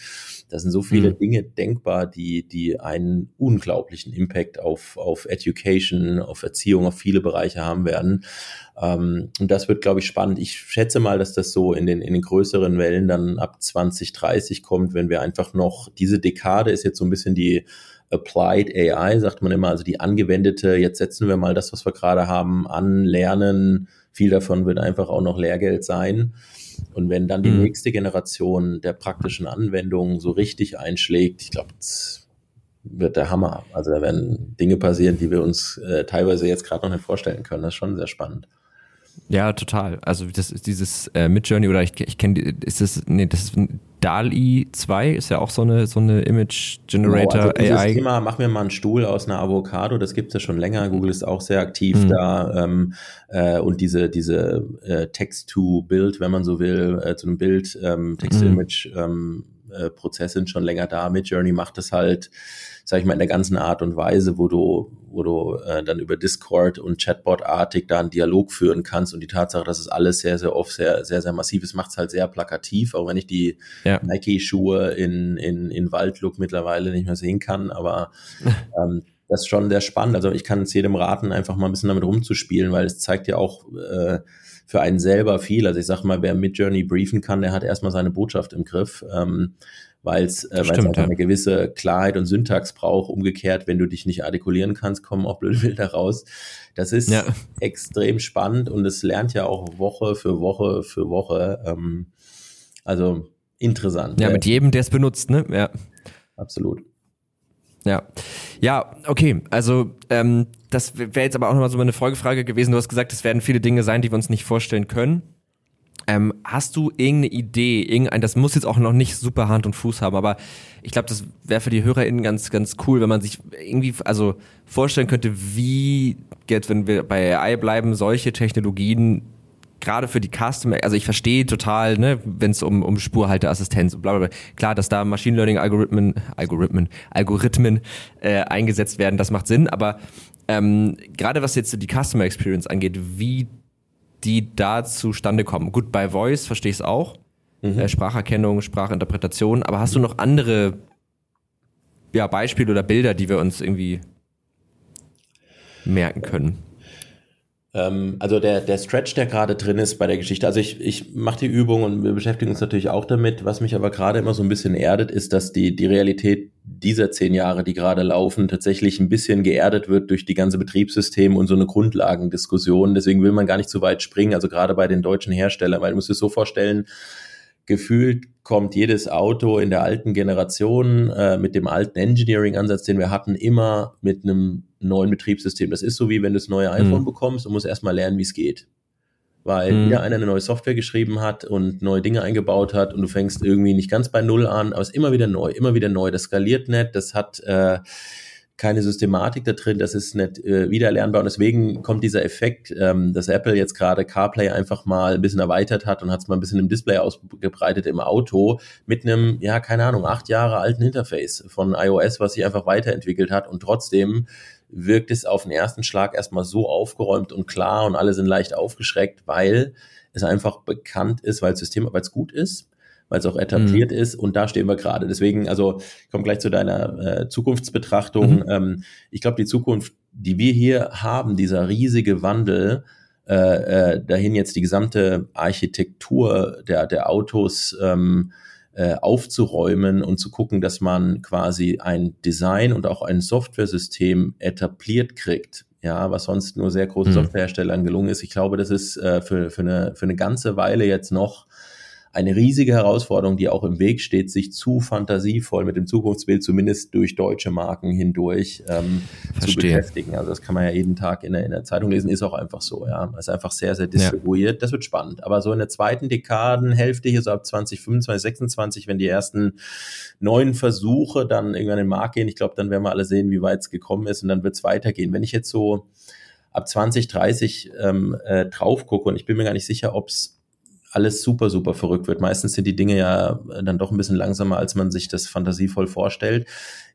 Da sind so viele mhm. Dinge denkbar, die, die einen unglaublichen Impact auf, auf Education, auf Erziehung, auf viele Bereiche haben werden. Ähm, und das wird, glaube ich, spannend. Ich schätze mal, dass das so in den, in den größeren Wellen dann ab 2030 kommt, wenn wir einfach noch, diese Dekade ist jetzt so ein bisschen die Applied AI, sagt man immer, also die angewendete, jetzt setzen wir mal das, was wir gerade haben, an, lernen. Viel davon wird einfach auch noch Lehrgeld sein. Und wenn dann die mhm. nächste Generation der praktischen Anwendungen so richtig einschlägt, ich glaube, wird der Hammer. Also da werden Dinge passieren, die wir uns äh, teilweise jetzt gerade noch nicht vorstellen können. Das ist schon sehr spannend.
Ja, total. Also das ist dieses äh, Midjourney oder ich, ich kenne, ist das, nee, das ist DALI 2 ist ja auch so eine, so eine Image Generator genau, also AI.
Thema, mach mir mal einen Stuhl aus einer Avocado, das gibt es ja schon länger. Google ist auch sehr aktiv mhm. da. Ähm, äh, und diese, diese äh, Text-to-Bild, wenn man so will, äh, zu einem Bild, ähm, Text-to-Image, mhm. ähm, äh, Prozesse sind schon länger da. Midjourney macht das halt, sag ich mal, in der ganzen Art und Weise, wo du, wo du äh, dann über Discord und Chatbot-artig da einen Dialog führen kannst und die Tatsache, dass es alles sehr, sehr oft sehr, sehr, sehr massiv ist, macht es halt sehr plakativ, auch wenn ich die ja. Nike-Schuhe in, in, in Waldlook mittlerweile nicht mehr sehen kann, aber [LAUGHS] ähm, das ist schon sehr spannend. Also ich kann es jedem raten, einfach mal ein bisschen damit rumzuspielen, weil es zeigt ja auch, äh, für einen selber viel. Also ich sag mal, wer mit Journey briefen kann, der hat erstmal seine Botschaft im Griff. Ähm, weil es äh, auch ja. eine gewisse Klarheit und Syntax braucht. Umgekehrt, wenn du dich nicht artikulieren kannst, kommen auch blöde [LAUGHS] Bilder raus. Das ist ja. extrem spannend und es lernt ja auch Woche für Woche für Woche. Ähm, also interessant.
Ja, mit jedem, der es benutzt, ne? Ja.
Absolut.
Ja, ja, okay. Also ähm, das wäre jetzt aber auch nochmal so eine Folgefrage gewesen. Du hast gesagt, es werden viele Dinge sein, die wir uns nicht vorstellen können. Ähm, hast du irgendeine Idee, irgendein, das muss jetzt auch noch nicht super Hand und Fuß haben, aber ich glaube, das wäre für die HörerInnen ganz, ganz cool, wenn man sich irgendwie, also vorstellen könnte, wie jetzt, wenn wir bei AI bleiben, solche Technologien gerade für die Customer, also ich verstehe total, ne, wenn es um, um Spurhalteassistenz und bla, bla bla, klar, dass da Machine Learning Algorithmen, Algorithmen, Algorithmen äh, eingesetzt werden, das macht Sinn, aber ähm, gerade was jetzt die Customer Experience angeht, wie die da zustande kommen. Gut, bei Voice verstehe ich es auch. Mhm. Äh, Spracherkennung, Sprachinterpretation. Aber hast du noch andere ja, Beispiele oder Bilder, die wir uns irgendwie merken können?
Ähm, also der, der Stretch, der gerade drin ist bei der Geschichte, also ich, ich mache die Übung und wir beschäftigen uns natürlich auch damit. Was mich aber gerade immer so ein bisschen erdet, ist, dass die, die Realität dieser zehn Jahre, die gerade laufen, tatsächlich ein bisschen geerdet wird durch die ganze Betriebssystem und so eine Grundlagendiskussion. Deswegen will man gar nicht so weit springen, also gerade bei den deutschen Herstellern, weil du musst es so vorstellen, gefühlt kommt jedes Auto in der alten Generation äh, mit dem alten Engineering-Ansatz, den wir hatten, immer mit einem neuen Betriebssystem. Das ist so wie wenn du das neue iPhone mhm. bekommst und musst erstmal lernen, wie es geht. Weil mhm. wieder einer eine neue Software geschrieben hat und neue Dinge eingebaut hat und du fängst irgendwie nicht ganz bei Null an, aber es ist immer wieder neu, immer wieder neu. Das skaliert nicht, das hat äh, keine Systematik da drin, das ist nicht äh, wiederlernbar und deswegen kommt dieser Effekt, ähm, dass Apple jetzt gerade CarPlay einfach mal ein bisschen erweitert hat und hat es mal ein bisschen im Display ausgebreitet im Auto mit einem, ja, keine Ahnung, acht Jahre alten Interface von iOS, was sich einfach weiterentwickelt hat. Und trotzdem wirkt es auf den ersten Schlag erstmal so aufgeräumt und klar und alle sind leicht aufgeschreckt, weil es einfach bekannt ist, weil das System, weil es gut ist weil es auch etabliert mhm. ist und da stehen wir gerade. Deswegen, also ich komme gleich zu deiner äh, Zukunftsbetrachtung. Mhm. Ähm, ich glaube, die Zukunft, die wir hier haben, dieser riesige Wandel, äh, äh, dahin jetzt die gesamte Architektur der, der Autos ähm, äh, aufzuräumen und zu gucken, dass man quasi ein Design und auch ein Softwaresystem etabliert kriegt, ja, was sonst nur sehr großen mhm. Softwareherstellern gelungen ist. Ich glaube, das ist äh, für, für, eine, für eine ganze Weile jetzt noch eine riesige Herausforderung, die auch im Weg steht, sich zu fantasievoll mit dem Zukunftsbild zumindest durch deutsche Marken hindurch ähm, zu beschäftigen. Also das kann man ja jeden Tag in der, in der Zeitung lesen, ist auch einfach so, ja. Es ist einfach sehr, sehr distribuiert. Ja. Das wird spannend. Aber so in der zweiten Dekadenhälfte, hier so ab 2025, 26, wenn die ersten neuen Versuche dann irgendwann in den Markt gehen, ich glaube, dann werden wir alle sehen, wie weit es gekommen ist und dann wird es weitergehen. Wenn ich jetzt so ab 2030 ähm, äh, drauf gucke und ich bin mir gar nicht sicher, ob es alles super, super verrückt wird. Meistens sind die Dinge ja dann doch ein bisschen langsamer, als man sich das fantasievoll vorstellt.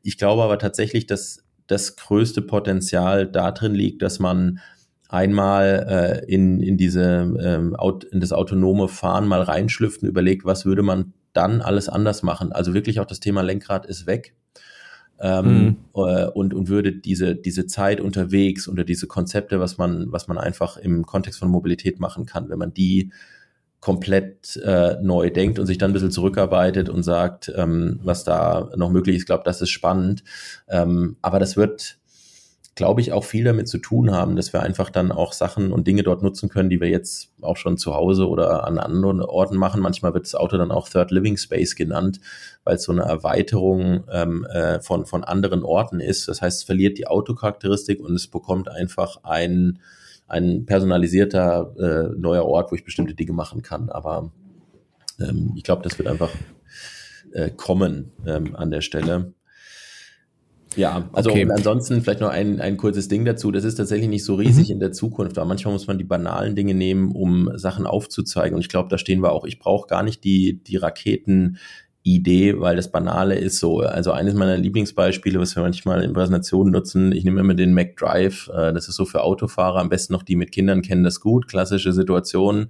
Ich glaube aber tatsächlich, dass das größte Potenzial darin liegt, dass man einmal äh, in, in diese ähm, in das autonome Fahren mal reinschlüpft und überlegt, was würde man dann alles anders machen. Also wirklich auch das Thema Lenkrad ist weg. Ähm, mhm. äh, und, und würde diese, diese Zeit unterwegs oder diese Konzepte, was man, was man einfach im Kontext von Mobilität machen kann, wenn man die komplett äh, neu denkt und sich dann ein bisschen zurückarbeitet und sagt, ähm, was da noch möglich ist. Ich glaube, das ist spannend. Ähm, aber das wird, glaube ich, auch viel damit zu tun haben, dass wir einfach dann auch Sachen und Dinge dort nutzen können, die wir jetzt auch schon zu Hause oder an anderen Orten machen. Manchmal wird das Auto dann auch Third Living Space genannt, weil es so eine Erweiterung ähm, äh, von, von anderen Orten ist. Das heißt, es verliert die Autocharakteristik und es bekommt einfach ein ein personalisierter äh, neuer Ort, wo ich bestimmte Dinge machen kann. Aber ähm, ich glaube, das wird einfach äh, kommen ähm, an der Stelle. Ja, also okay. ansonsten vielleicht noch ein, ein kurzes Ding dazu. Das ist tatsächlich nicht so riesig mhm. in der Zukunft, aber manchmal muss man die banalen Dinge nehmen, um Sachen aufzuzeigen. Und ich glaube, da stehen wir auch. Ich brauche gar nicht die, die Raketen Idee, weil das Banale ist so. Also eines meiner Lieblingsbeispiele, was wir manchmal in Präsentationen nutzen, ich nehme immer den Mac Drive, äh, das ist so für Autofahrer, am besten noch die mit Kindern kennen das gut, klassische Situation,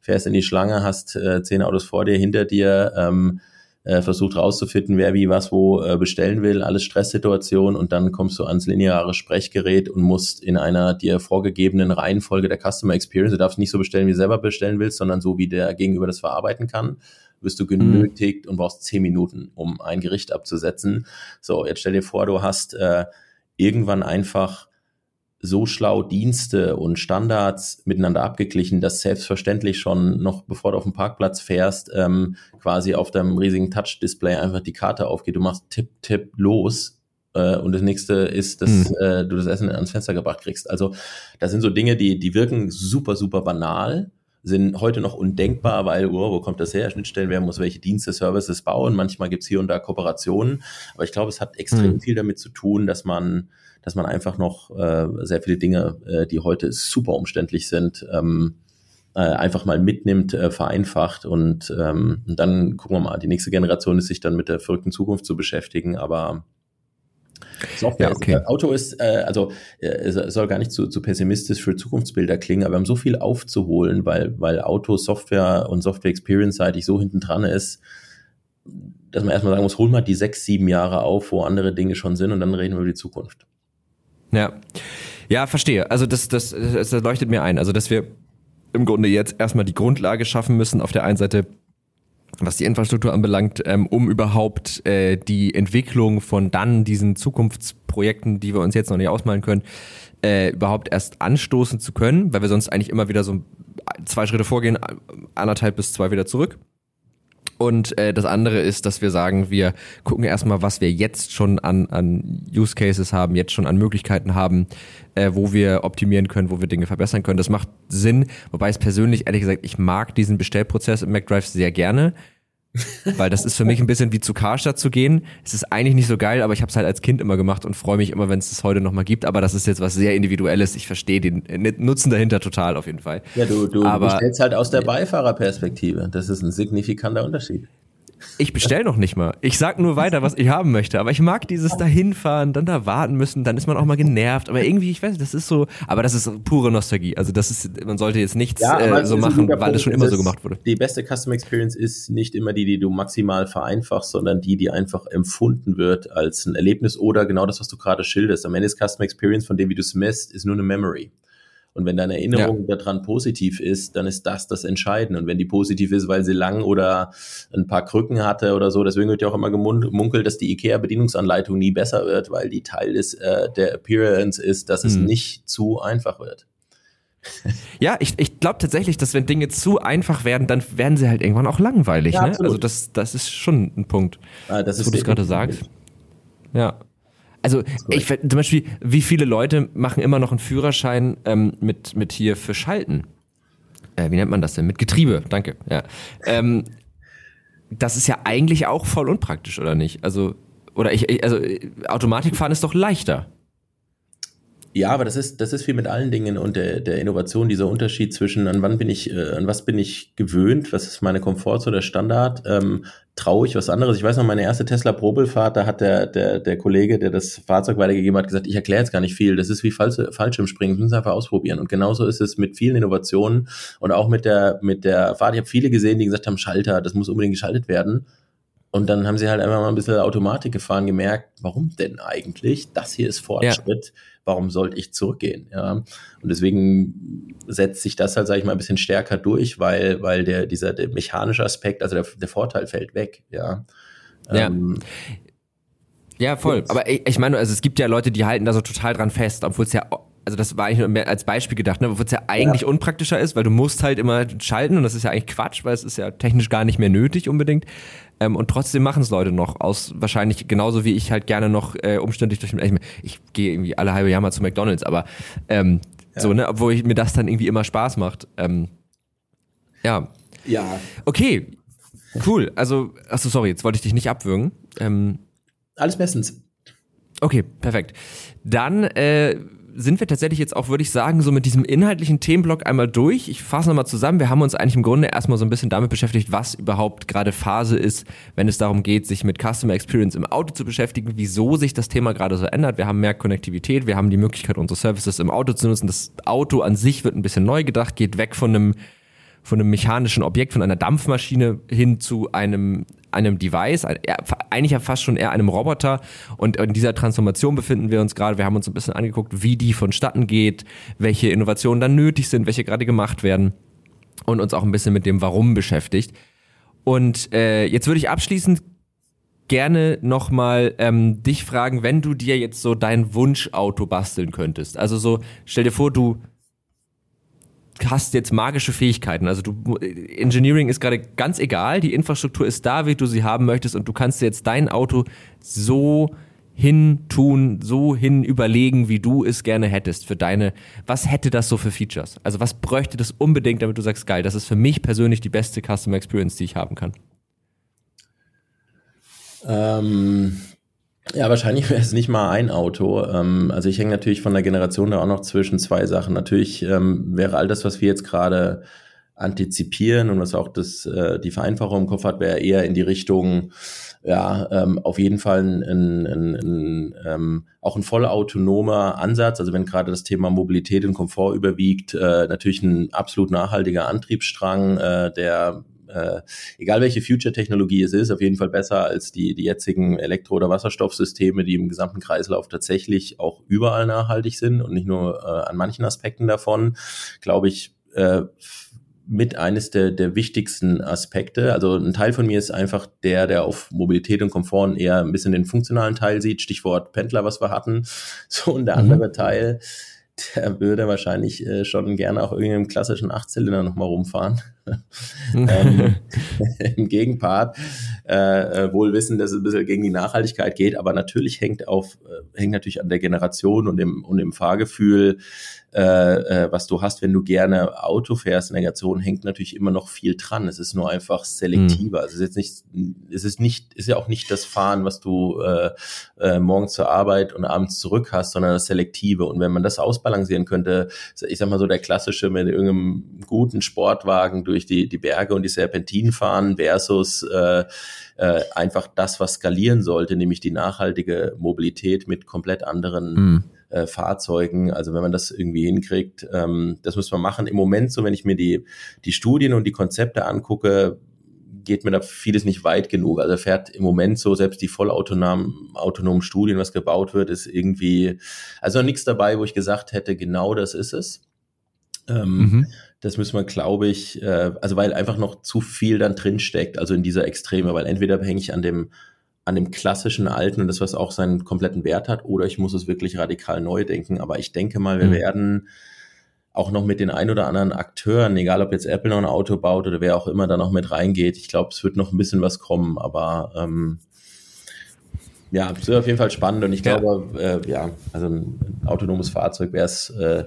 fährst in die Schlange, hast äh, zehn Autos vor dir, hinter dir, ähm, äh, versucht rauszufinden, wer wie was wo äh, bestellen will, alles Stresssituation und dann kommst du ans lineare Sprechgerät und musst in einer dir vorgegebenen Reihenfolge der Customer Experience, du darfst nicht so bestellen, wie du selber bestellen willst, sondern so, wie der Gegenüber das verarbeiten kann wirst du genötigt mhm. und brauchst zehn Minuten, um ein Gericht abzusetzen. So, jetzt stell dir vor, du hast äh, irgendwann einfach so schlau Dienste und Standards miteinander abgeglichen, dass selbstverständlich schon noch bevor du auf dem Parkplatz fährst, ähm, quasi auf deinem riesigen Touch-Display einfach die Karte aufgeht. Du machst Tipp, Tipp, los. Äh, und das nächste ist, dass mhm. äh, du das Essen ans Fenster gebracht kriegst. Also das sind so Dinge, die, die wirken super, super banal, sind heute noch undenkbar, weil, oh, wo kommt das her? Schnittstellen, wer muss welche Dienste, Services bauen? Manchmal gibt's hier und da Kooperationen. Aber ich glaube, es hat extrem mhm. viel damit zu tun, dass man dass man einfach noch äh, sehr viele Dinge, äh, die heute super umständlich sind, ähm, äh, einfach mal mitnimmt, äh, vereinfacht und, ähm, und dann gucken wir mal, die nächste Generation ist sich dann mit der verrückten Zukunft zu beschäftigen, aber Software ja, okay. Auto ist, äh, also äh, soll gar nicht zu, zu pessimistisch für Zukunftsbilder klingen, aber wir haben so viel aufzuholen, weil, weil Auto, Software und Software Experience seitig so hinten dran ist, dass man erstmal sagen muss, hol mal die sechs, sieben Jahre auf, wo andere Dinge schon sind und dann reden wir über die Zukunft.
Ja. Ja, verstehe. Also das, das, das leuchtet mir ein. Also, dass wir im Grunde jetzt erstmal die Grundlage schaffen müssen, auf der einen Seite, was die Infrastruktur anbelangt, ähm, um überhaupt äh, die Entwicklung von dann diesen Zukunftsprojekten, die wir uns jetzt noch nicht ausmalen können, äh, überhaupt erst anstoßen zu können, weil wir sonst eigentlich immer wieder so zwei Schritte vorgehen, anderthalb bis zwei wieder zurück. Und äh, das andere ist, dass wir sagen, wir gucken erstmal, was wir jetzt schon an, an Use Cases haben, jetzt schon an Möglichkeiten haben, äh, wo wir optimieren können, wo wir Dinge verbessern können. Das macht Sinn, wobei es persönlich, ehrlich gesagt, ich mag diesen Bestellprozess im MacDrive sehr gerne. Weil das ist für mich ein bisschen wie zu Karstadt zu gehen. Es ist eigentlich nicht so geil, aber ich habe es halt als Kind immer gemacht und freue mich immer, wenn es es heute nochmal gibt. Aber das ist jetzt was sehr Individuelles. Ich verstehe den Nutzen dahinter total auf jeden Fall.
Ja, du, du aber, bestellst halt aus der Beifahrerperspektive. Das ist ein signifikanter Unterschied.
Ich bestell noch nicht mal. Ich sag nur weiter, was ich haben möchte. Aber ich mag dieses dahinfahren, dann da warten müssen, dann ist man auch mal genervt. Aber irgendwie, ich weiß, das ist so, aber das ist pure Nostalgie. Also das ist, man sollte jetzt nichts ja, äh, so machen, weil das schon immer so gemacht wurde.
Die beste Customer Experience ist nicht immer die, die du maximal vereinfachst, sondern die, die einfach empfunden wird als ein Erlebnis oder genau das, was du gerade schilderst. Am Ende ist Customer Experience von dem, wie du es misst, ist nur eine Memory. Und wenn deine Erinnerung ja. daran positiv ist, dann ist das das Entscheidende. Und wenn die positiv ist, weil sie lang oder ein paar Krücken hatte oder so, deswegen wird ja auch immer gemunkelt, dass die IKEA-Bedienungsanleitung nie besser wird, weil die Teil des, äh, der Appearance ist, dass es mhm. nicht zu einfach wird.
Ja, ich, ich glaube tatsächlich, dass wenn Dinge zu einfach werden, dann werden sie halt irgendwann auch langweilig. Ja, ne? Also das, das ist schon ein Punkt, ah, das ist wo du es gerade sagst. Ja. Also ich zum Beispiel, wie viele Leute machen immer noch einen Führerschein ähm, mit, mit hier für Schalten? Äh, wie nennt man das denn? Mit Getriebe, danke. Ja. Ähm, das ist ja eigentlich auch voll unpraktisch, oder nicht? Also, oder ich, also Automatikfahren ist doch leichter.
Ja, aber das ist, das ist wie mit allen Dingen und der, der Innovation, dieser Unterschied zwischen an wann bin ich, äh, an was bin ich gewöhnt, was ist meine Komfortzone, der Standard, ähm, traue ich was anderes. Ich weiß noch, meine erste Tesla-Probelfahrt, da hat der, der, der Kollege, der das Fahrzeug weitergegeben hat, gesagt, ich erkläre jetzt gar nicht viel, das ist wie Falsch, Fallschirmspringen, das müssen Sie einfach ausprobieren. Und genauso ist es mit vielen Innovationen und auch mit der, mit der Fahrt. Ich habe viele gesehen, die gesagt haben, Schalter, das muss unbedingt geschaltet werden. Und dann haben sie halt einfach mal ein bisschen Automatik gefahren, gemerkt, warum denn eigentlich? Das hier ist Fortschritt. Ja. Warum sollte ich zurückgehen? Ja. Und deswegen setzt sich das halt, sage ich mal, ein bisschen stärker durch, weil, weil der, dieser der mechanische Aspekt, also der, der Vorteil fällt weg. Ja.
ja. Ähm, ja, voll. Aber ich, ich meine, also es gibt ja Leute, die halten da so total dran fest, obwohl es ja also das war eigentlich nur mehr als Beispiel gedacht, ne, obwohl es ja eigentlich ja. unpraktischer ist, weil du musst halt immer schalten und das ist ja eigentlich Quatsch, weil es ist ja technisch gar nicht mehr nötig unbedingt. Ähm, und trotzdem machen es Leute noch aus wahrscheinlich genauso wie ich halt gerne noch äh, umständlich durch ich, ich gehe irgendwie alle halbe Jahr mal zu McDonalds, aber ähm, ja. so ne, obwohl ich, mir das dann irgendwie immer Spaß macht. Ähm, ja.
Ja.
Okay. Cool. Also, achso, sorry, jetzt wollte ich dich nicht abwürgen. Ähm,
Alles bestens.
Okay, perfekt. Dann äh, sind wir tatsächlich jetzt auch, würde ich sagen, so mit diesem inhaltlichen Themenblock einmal durch. Ich fasse nochmal zusammen. Wir haben uns eigentlich im Grunde erstmal so ein bisschen damit beschäftigt, was überhaupt gerade Phase ist, wenn es darum geht, sich mit Customer Experience im Auto zu beschäftigen, wieso sich das Thema gerade so ändert. Wir haben mehr Konnektivität, wir haben die Möglichkeit, unsere Services im Auto zu nutzen. Das Auto an sich wird ein bisschen neu gedacht, geht weg von einem von einem mechanischen Objekt, von einer Dampfmaschine hin zu einem einem Device, eigentlich ja fast schon eher einem Roboter. Und in dieser Transformation befinden wir uns gerade. Wir haben uns ein bisschen angeguckt, wie die vonstatten geht, welche Innovationen dann nötig sind, welche gerade gemacht werden und uns auch ein bisschen mit dem Warum beschäftigt. Und äh, jetzt würde ich abschließend gerne nochmal ähm, dich fragen, wenn du dir jetzt so dein Wunschauto basteln könntest. Also so, stell dir vor, du hast jetzt magische Fähigkeiten. Also du Engineering ist gerade ganz egal, die Infrastruktur ist da, wie du sie haben möchtest und du kannst jetzt dein Auto so hin tun, so hin überlegen, wie du es gerne hättest für deine, was hätte das so für Features? Also was bräuchte das unbedingt, damit du sagst, geil, das ist für mich persönlich die beste Customer Experience, die ich haben kann?
Ähm, ja, wahrscheinlich wäre es nicht mal ein Auto. Ähm, also ich hänge natürlich von der Generation da auch noch zwischen zwei Sachen. Natürlich ähm, wäre all das, was wir jetzt gerade antizipieren und was auch das, äh, die Vereinfachung im Kopf hat, wäre eher in die Richtung, ja, ähm, auf jeden Fall ein, ein, ein, auch ein vollautonomer Ansatz. Also wenn gerade das Thema Mobilität und Komfort überwiegt, äh, natürlich ein absolut nachhaltiger Antriebsstrang, äh, der äh, egal welche Future-Technologie es ist, auf jeden Fall besser als die, die jetzigen Elektro- oder Wasserstoffsysteme, die im gesamten Kreislauf tatsächlich auch überall nachhaltig sind und nicht nur äh, an manchen Aspekten davon, glaube ich, äh, mit eines der, der wichtigsten Aspekte. Also ein Teil von mir ist einfach der, der auf Mobilität und Komfort eher ein bisschen den funktionalen Teil sieht, Stichwort Pendler, was wir hatten. [LAUGHS] So, und der mhm. andere Teil, der würde wahrscheinlich äh, schon gerne auch irgendwie im klassischen Achtzylinder nochmal rumfahren. [LAUGHS] ähm, [LAUGHS] Im Gegenpart, äh, äh, wohl wissen, dass es ein bisschen gegen die Nachhaltigkeit geht, aber natürlich hängt auf, äh, hängt natürlich an der Generation und dem, und dem Fahrgefühl äh, äh, was du hast, wenn du gerne Auto fährst in der Generation, hängt natürlich immer noch viel dran. Es ist nur einfach selektiver. Mhm. Es ist jetzt nicht, es ist nicht, ist ja auch nicht das Fahren, was du äh, äh, morgens zur Arbeit und abends zurück hast, sondern das Selektive. Und wenn man das ausbalancieren könnte, ich sag mal so der klassische mit irgendeinem guten Sportwagen durch die, die Berge und die Serpentinen fahren versus äh, äh, einfach das, was skalieren sollte, nämlich die nachhaltige Mobilität mit komplett anderen mhm äh, Fahrzeugen. Also wenn man das irgendwie hinkriegt, ähm, das muss man machen. Im Moment so, wenn ich mir die, die Studien und die Konzepte angucke, geht mir da vieles nicht weit genug. Also fährt im Moment so, selbst die vollautonomen autonomen Studien, was gebaut wird, ist irgendwie, also nichts dabei, wo ich gesagt hätte, genau das ist es. Ähm, mhm. Das müssen wir, glaube ich, äh, also weil einfach noch zu viel dann drin steckt, also in dieser Extreme, weil entweder hänge ich an dem an dem klassischen Alten und das, was auch seinen kompletten Wert hat, oder ich muss es wirklich radikal neu denken. Aber ich denke mal, wir mhm. werden auch noch mit den ein oder anderen Akteuren, egal ob jetzt Apple noch ein Auto baut oder wer auch immer da noch mit reingeht, ich glaube, es wird noch ein bisschen was kommen, aber ähm, ja, es wird auf jeden Fall spannend und ich ja. glaube, äh, ja, also ein, ein autonomes Fahrzeug wäre es äh,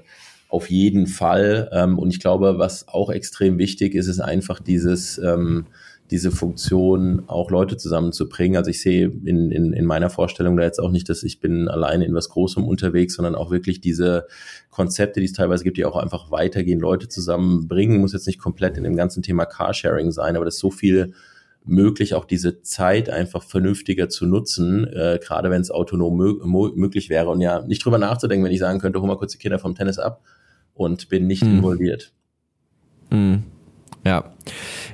auf jeden Fall. Ähm, und ich glaube, was auch extrem wichtig ist, ist einfach dieses ähm, diese Funktion auch Leute zusammenzubringen. Also ich sehe in, in, in meiner Vorstellung da jetzt auch nicht, dass ich bin alleine in was Großem unterwegs, sondern auch wirklich diese Konzepte, die es teilweise gibt, die auch einfach weitergehen, Leute zusammenbringen. Muss jetzt nicht komplett in dem ganzen Thema Carsharing sein, aber das ist so viel möglich, auch diese Zeit einfach vernünftiger zu nutzen, äh, gerade wenn es autonom mö möglich wäre und ja nicht drüber nachzudenken, wenn ich sagen könnte, hol mal kurz die Kinder vom Tennis ab und bin nicht mhm. involviert.
Mhm. Ja.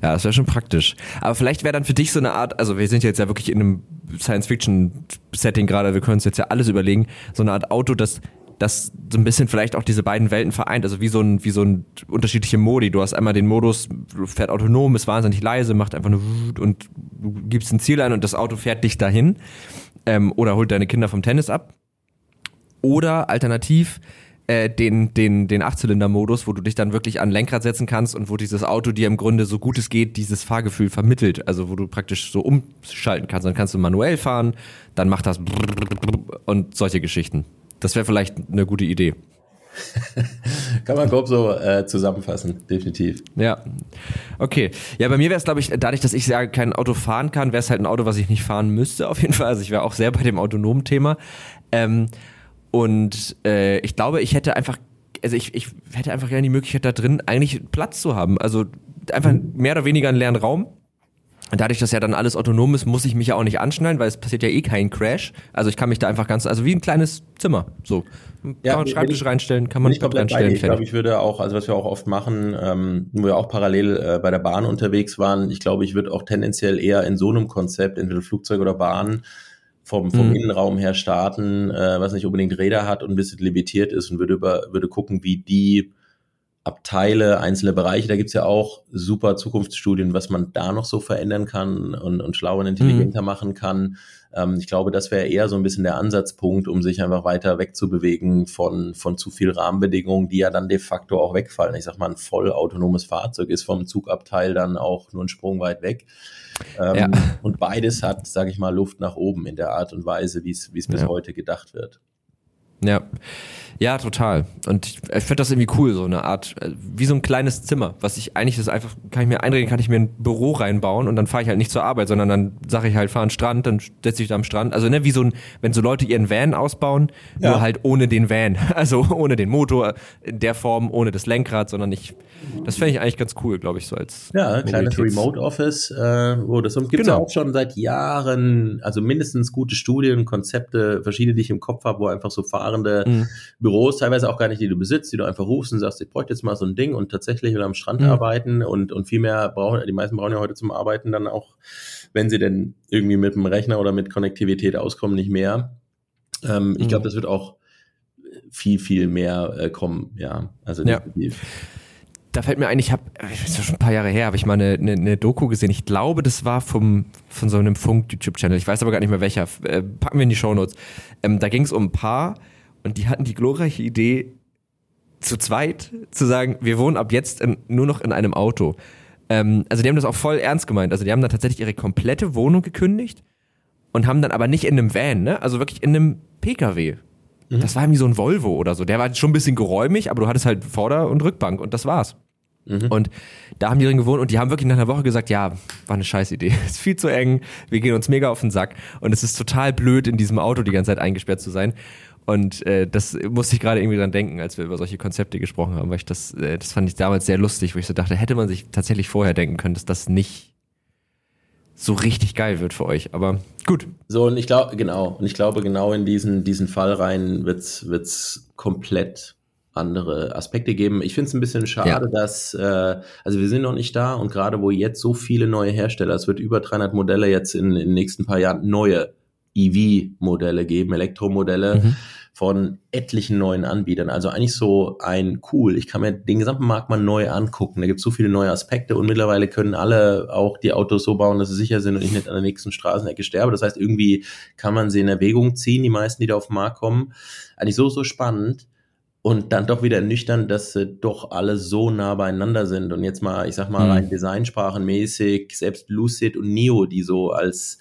Ja, das wäre schon praktisch. Aber vielleicht wäre dann für dich so eine Art, also wir sind jetzt ja wirklich in einem Science-Fiction-Setting gerade, wir können uns jetzt ja alles überlegen, so eine Art Auto, das das so ein bisschen vielleicht auch diese beiden Welten vereint, also wie so ein, wie so ein unterschiedliche Modi. Du hast einmal den Modus, fährt autonom, ist wahnsinnig leise, macht einfach nur und du gibst ein Ziel ein und das Auto fährt dich dahin ähm, oder holt deine Kinder vom Tennis ab. Oder alternativ, äh, den, den, den Achtzylinder-Modus, wo du dich dann wirklich an Lenkrad setzen kannst und wo dieses Auto dir im Grunde so gut es geht dieses Fahrgefühl vermittelt. Also wo du praktisch so umschalten kannst. Dann kannst du manuell fahren, dann macht das und solche Geschichten. Das wäre vielleicht eine gute Idee. [LAUGHS]
Kann man grob so äh, zusammenfassen, definitiv.
Ja. Okay. Ja, bei mir wäre es, glaube ich, dadurch, dass ich ja kein Auto fahren kann, wäre es halt ein Auto, was ich nicht fahren müsste, auf jeden Fall. Also ich wäre auch sehr bei dem autonomen Thema. Ähm, und äh, ich glaube, ich hätte einfach, also ich, ich hätte einfach gerne die Möglichkeit da drin, eigentlich Platz zu haben. Also einfach mehr oder weniger einen leeren Raum dadurch, dass ja dann alles autonom ist, muss ich mich ja auch nicht anschnallen, weil es passiert ja eh kein Crash. Also ich kann mich da einfach ganz, also wie ein kleines Zimmer, so. Kann ja, man Schreibtisch ich, reinstellen, kann man
nicht komplett reinstellen. Ich glaube, ich würde auch, also was wir auch oft machen, ähm, wo wir auch parallel äh, bei der Bahn unterwegs waren, ich glaube, ich würde auch tendenziell eher in so einem Konzept, entweder Flugzeug oder Bahn, vom, vom mhm. Innenraum her starten, äh, was nicht unbedingt Räder hat und ein bisschen limitiert ist und würde über, würde gucken, wie die Abteile, einzelne Bereiche. Da gibt's ja auch super Zukunftsstudien, was man da noch so verändern kann und, und schlauer und intelligenter mhm. machen kann. Ähm, ich glaube, das wäre eher so ein bisschen der Ansatzpunkt, um sich einfach weiter wegzubewegen von, von zu viel Rahmenbedingungen, die ja dann de facto auch wegfallen. Ich sag mal, ein vollautonomes Fahrzeug ist vom Zugabteil dann auch nur ein Sprung weit weg. Ähm, ja. Und beides hat, sage ich mal, Luft nach oben in der Art und Weise, wie es bis ja. heute gedacht wird.
Ja. Ja, total. Und ich, ich finde das irgendwie cool, so eine Art, äh, wie so ein kleines Zimmer, was ich eigentlich das einfach, kann ich mir einreden, kann ich mir ein Büro reinbauen und dann fahre ich halt nicht zur Arbeit, sondern dann sage ich halt, fahr an den Strand, dann setze ich da am Strand. Also, ne, wie so ein, wenn so Leute ihren Van ausbauen, ja. nur halt ohne den Van. [LAUGHS] Also ohne den Motor in der Form, ohne das Lenkrad, sondern ich, das fände ich eigentlich ganz cool, glaube ich, so als.
Ja, kleines Remote Office, äh, wo das gibt es genau. auch schon seit Jahren, also mindestens gute Studien, Konzepte, verschiedene, die ich im Kopf habe, wo einfach so fahrende mhm. Büros, teilweise auch gar nicht, die du besitzt, die du einfach rufst und sagst, ich bräuchte jetzt mal so ein Ding und tatsächlich will am Strand mhm. arbeiten und, und viel mehr brauchen, die meisten brauchen ja heute zum Arbeiten dann auch, wenn sie denn irgendwie mit dem Rechner oder mit Konnektivität auskommen, nicht mehr. Ähm, mhm. Ich glaube, das wird auch viel, viel mehr äh, kommen, ja. Also
ja. Da fällt mir ein, ich habe, das ist schon ein paar Jahre her, habe ich mal eine, eine, eine Doku gesehen. Ich glaube, das war vom, von so einem Funk-YouTube-Channel. Ich weiß aber gar nicht mehr welcher. Äh, packen wir in die Shownotes. Ähm, da ging es um ein Paar, und die hatten die glorreiche Idee, zu zweit zu sagen, wir wohnen ab jetzt in, nur noch in einem Auto. Ähm, also die haben das auch voll ernst gemeint. Also die haben dann tatsächlich ihre komplette Wohnung gekündigt und haben dann aber nicht in einem Van, ne? Also wirklich in einem PKW. Mhm. Das war irgendwie so ein Volvo oder so. Der war schon ein bisschen geräumig, aber du hattest halt Vorder- und Rückbank und das war's. Mhm. Und da haben die drin gewohnt und die haben wirklich nach einer Woche gesagt, ja, war eine scheiß Idee. [LAUGHS] ist viel zu eng, wir gehen uns mega auf den Sack und es ist total blöd, in diesem Auto die ganze Zeit eingesperrt zu sein. Und äh, das musste ich gerade irgendwie dran denken, als wir über solche Konzepte gesprochen haben, weil ich das, äh, das fand ich damals sehr lustig, wo ich so dachte, hätte man sich tatsächlich vorher denken können, dass das nicht so richtig geil wird für euch. Aber gut.
So, und ich glaube, genau, und ich glaube, genau in diesen, diesen Fall rein wird's wird's komplett andere Aspekte geben. Ich finde es ein bisschen schade, ja. dass, äh, also wir sind noch nicht da und gerade wo jetzt so viele neue Hersteller, es wird über 300 Modelle jetzt in, in den nächsten paar Jahren neue EV-Modelle geben, Elektromodelle mhm. von etlichen neuen Anbietern. Also eigentlich so ein cool. Ich kann mir den gesamten Markt mal neu angucken. Da gibt es so viele neue Aspekte und mittlerweile können alle auch die Autos so bauen, dass sie sicher sind und ich nicht an der nächsten Straßenecke sterbe. Das heißt, irgendwie kann man sie in Erwägung ziehen, die meisten, die da auf den Markt kommen. Eigentlich so, so spannend. Und dann doch wieder nüchtern, dass sie doch alle so nah beieinander sind. Und jetzt mal, ich sag mal, mhm. rein designsprachenmäßig, selbst Lucid und Neo, die so als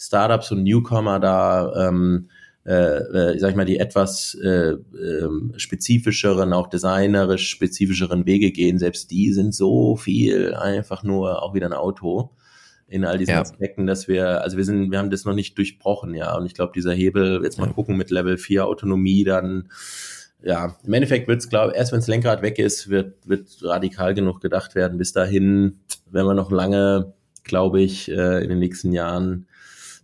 Startups und Newcomer da, ähm, äh, äh, sag ich mal, die etwas äh, äh, spezifischeren, auch designerisch spezifischeren Wege gehen, selbst die sind so viel einfach nur auch wieder ein Auto in all diesen ja. Aspekten, dass wir, also wir sind, wir haben das noch nicht durchbrochen, ja. Und ich glaube, dieser Hebel, jetzt mal ja. gucken mit Level 4 Autonomie, dann ja, im Endeffekt wird es, glaube erst wenn das Lenkrad weg ist, wird, wird radikal genug gedacht werden. Bis dahin werden wir noch lange, glaube ich, äh, in den nächsten Jahren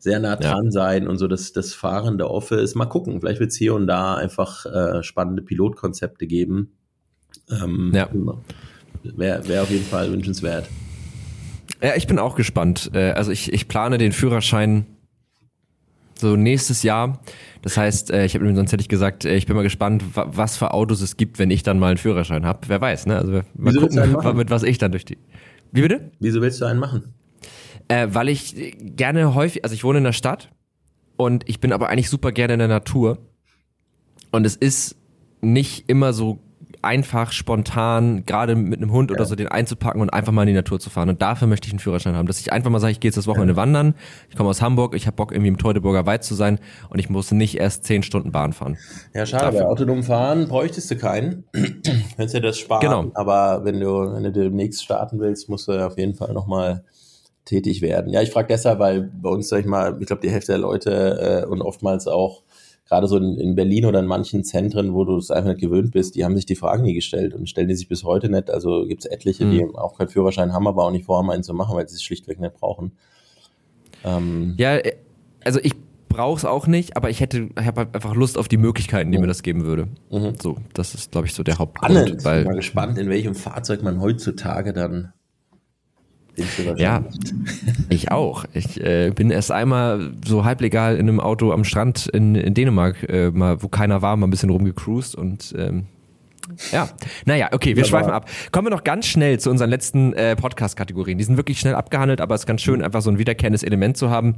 sehr nah dran ja. sein und so das, das fahrende Office. Mal gucken, vielleicht wird es hier und da einfach äh, spannende Pilotkonzepte geben. Ähm, ja. Wäre wär auf jeden Fall wünschenswert.
Ja, ich bin auch gespannt. Äh, also ich, ich plane den Führerschein so nächstes Jahr. Das heißt, äh, ich habe sonst hätte ich gesagt, äh, ich bin mal gespannt, was für Autos es gibt, wenn ich dann mal einen Führerschein habe. Wer weiß, ne? Also mal Wieso gucken, [LAUGHS] mit was ich dann durch die.
Wie bitte? Wieso willst du einen machen?
Äh, weil ich gerne häufig, also ich wohne in der Stadt und ich bin aber eigentlich super gerne in der Natur. Und es ist nicht immer so einfach, spontan, gerade mit einem Hund ja. oder so, den einzupacken und einfach mal in die Natur zu fahren. Und dafür möchte ich einen Führerschein haben. Dass ich einfach mal sage, ich gehe jetzt das Wochenende ja. wandern, ich komme aus Hamburg, ich habe Bock, irgendwie im Teutoburger Wald zu sein und ich muss nicht erst zehn Stunden Bahn fahren.
Ja, schade, dafür. bei autonom fahren bräuchtest du keinen. [CLEARS THROAT] Könntest ja das sparen. Genau. Aber wenn du, wenn du demnächst starten willst, musst du auf jeden Fall nochmal tätig werden. Ja, ich frage deshalb, weil bei uns, sag ich mal, ich glaube, die Hälfte der Leute äh, und oftmals auch gerade so in, in, Berlin oder in manchen Zentren, wo du es einfach nicht gewöhnt bist, die haben sich die Fragen nie gestellt und stellen die sich bis heute nicht. Also gibt es etliche, mhm. die auch keinen Führerschein haben, aber auch nicht vorhaben, einen zu machen, weil sie es schlichtweg nicht brauchen.
Ähm, ja, also ich brauche es auch nicht, aber ich hätte, ich habe halt einfach Lust auf die Möglichkeiten, die mhm. mir das geben würde. Mhm. So, das ist, glaube ich, so der Hauptgrund.
Spannend. Weil, ich bin mal gespannt, in welchem Fahrzeug man heutzutage dann
ja, ich auch. Ich äh, bin erst einmal so halblegal in einem Auto am Strand in, in Dänemark, äh, mal, wo keiner war, mal ein bisschen rumgecruised und ähm, ja, naja, okay, wir ja, schweifen ab. Kommen wir noch ganz schnell zu unseren letzten äh, Podcast-Kategorien. Die sind wirklich schnell abgehandelt, aber es ist ganz schön, einfach so ein wiederkehrendes Element zu haben.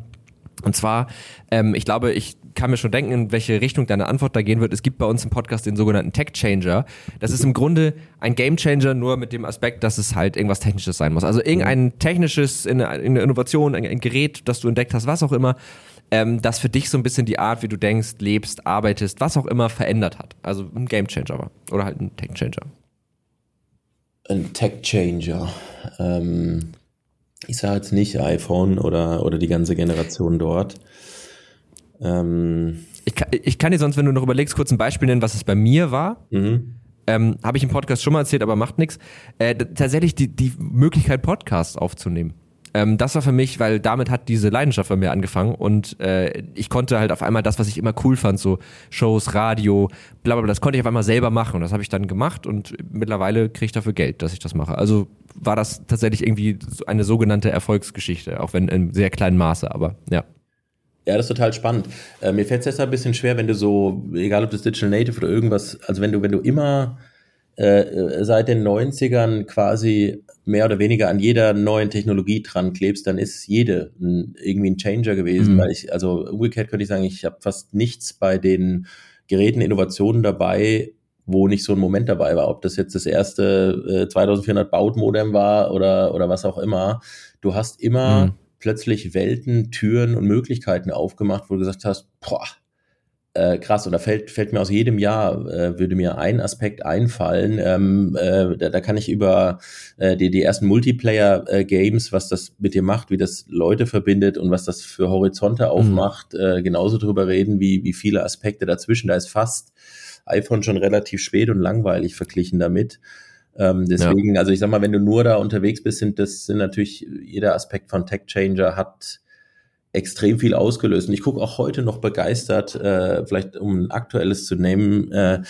Und zwar, ähm, ich glaube, ich kann mir schon denken, in welche Richtung deine Antwort da gehen wird. Es gibt bei uns im Podcast den sogenannten Tech Changer. Das ist im Grunde ein Game Changer, nur mit dem Aspekt, dass es halt irgendwas Technisches sein muss. Also irgendein technisches, eine, eine Innovation, ein, ein, Gerät, das du entdeckt hast, was auch immer, ähm, das für dich so ein bisschen die Art, wie du denkst, lebst, arbeitest, was auch immer verändert hat. Also ein Game Changer war. Oder halt ein Tech Changer.
Ein Tech Changer. Ähm ich sage jetzt nicht iPhone oder, oder die ganze Generation dort.
Ähm, ich, kann, ich kann dir sonst, wenn du noch überlegst, kurz ein Beispiel nennen, was es bei mir war. Mhm. Ähm, Habe ich im Podcast schon mal erzählt, aber macht nichts. Äh, tatsächlich die, die Möglichkeit, Podcasts aufzunehmen. Ähm, das war für mich, weil damit hat diese Leidenschaft bei mir angefangen und äh, ich konnte halt auf einmal das, was ich immer cool fand, so Shows, Radio, bla bla bla, das konnte ich auf einmal selber machen und das habe ich dann gemacht und mittlerweile kriege ich dafür Geld, dass ich das mache. Also war das tatsächlich irgendwie eine sogenannte Erfolgsgeschichte, auch wenn in sehr kleinem Maße, aber ja.
Ja, das ist total spannend. Äh, mir fällt es deshalb ein bisschen schwer, wenn du so, egal ob das Digital Native oder irgendwas, also wenn du, wenn du immer äh, seit den 90ern quasi mehr oder weniger an jeder neuen Technologie dran klebst, dann ist jede ein, irgendwie ein Changer gewesen. Mhm. Weil ich, also umgekehrt könnte ich sagen, ich habe fast nichts bei den Geräten, Innovationen dabei, wo nicht so ein Moment dabei war, ob das jetzt das erste äh, 2400 Baut-Modem war oder, oder was auch immer. Du hast immer mhm. Plötzlich Welten, Türen und Möglichkeiten aufgemacht, wo du gesagt hast, boah, äh, krass, und da fällt, fällt mir aus jedem Jahr, äh, würde mir ein Aspekt einfallen. Ähm, äh, da, da kann ich über äh, die, die ersten Multiplayer-Games, was das mit dir macht, wie das Leute verbindet und was das für Horizonte mhm. aufmacht, mhm. äh, genauso drüber reden, wie, wie viele Aspekte dazwischen. Da ist fast iPhone schon relativ spät und langweilig verglichen damit. Ähm, deswegen, ja. also ich sag mal, wenn du nur da unterwegs bist, sind das sind natürlich jeder Aspekt von Tech Changer hat extrem viel ausgelöst. Und ich gucke auch heute noch begeistert, äh, vielleicht um ein aktuelles zu nehmen, äh,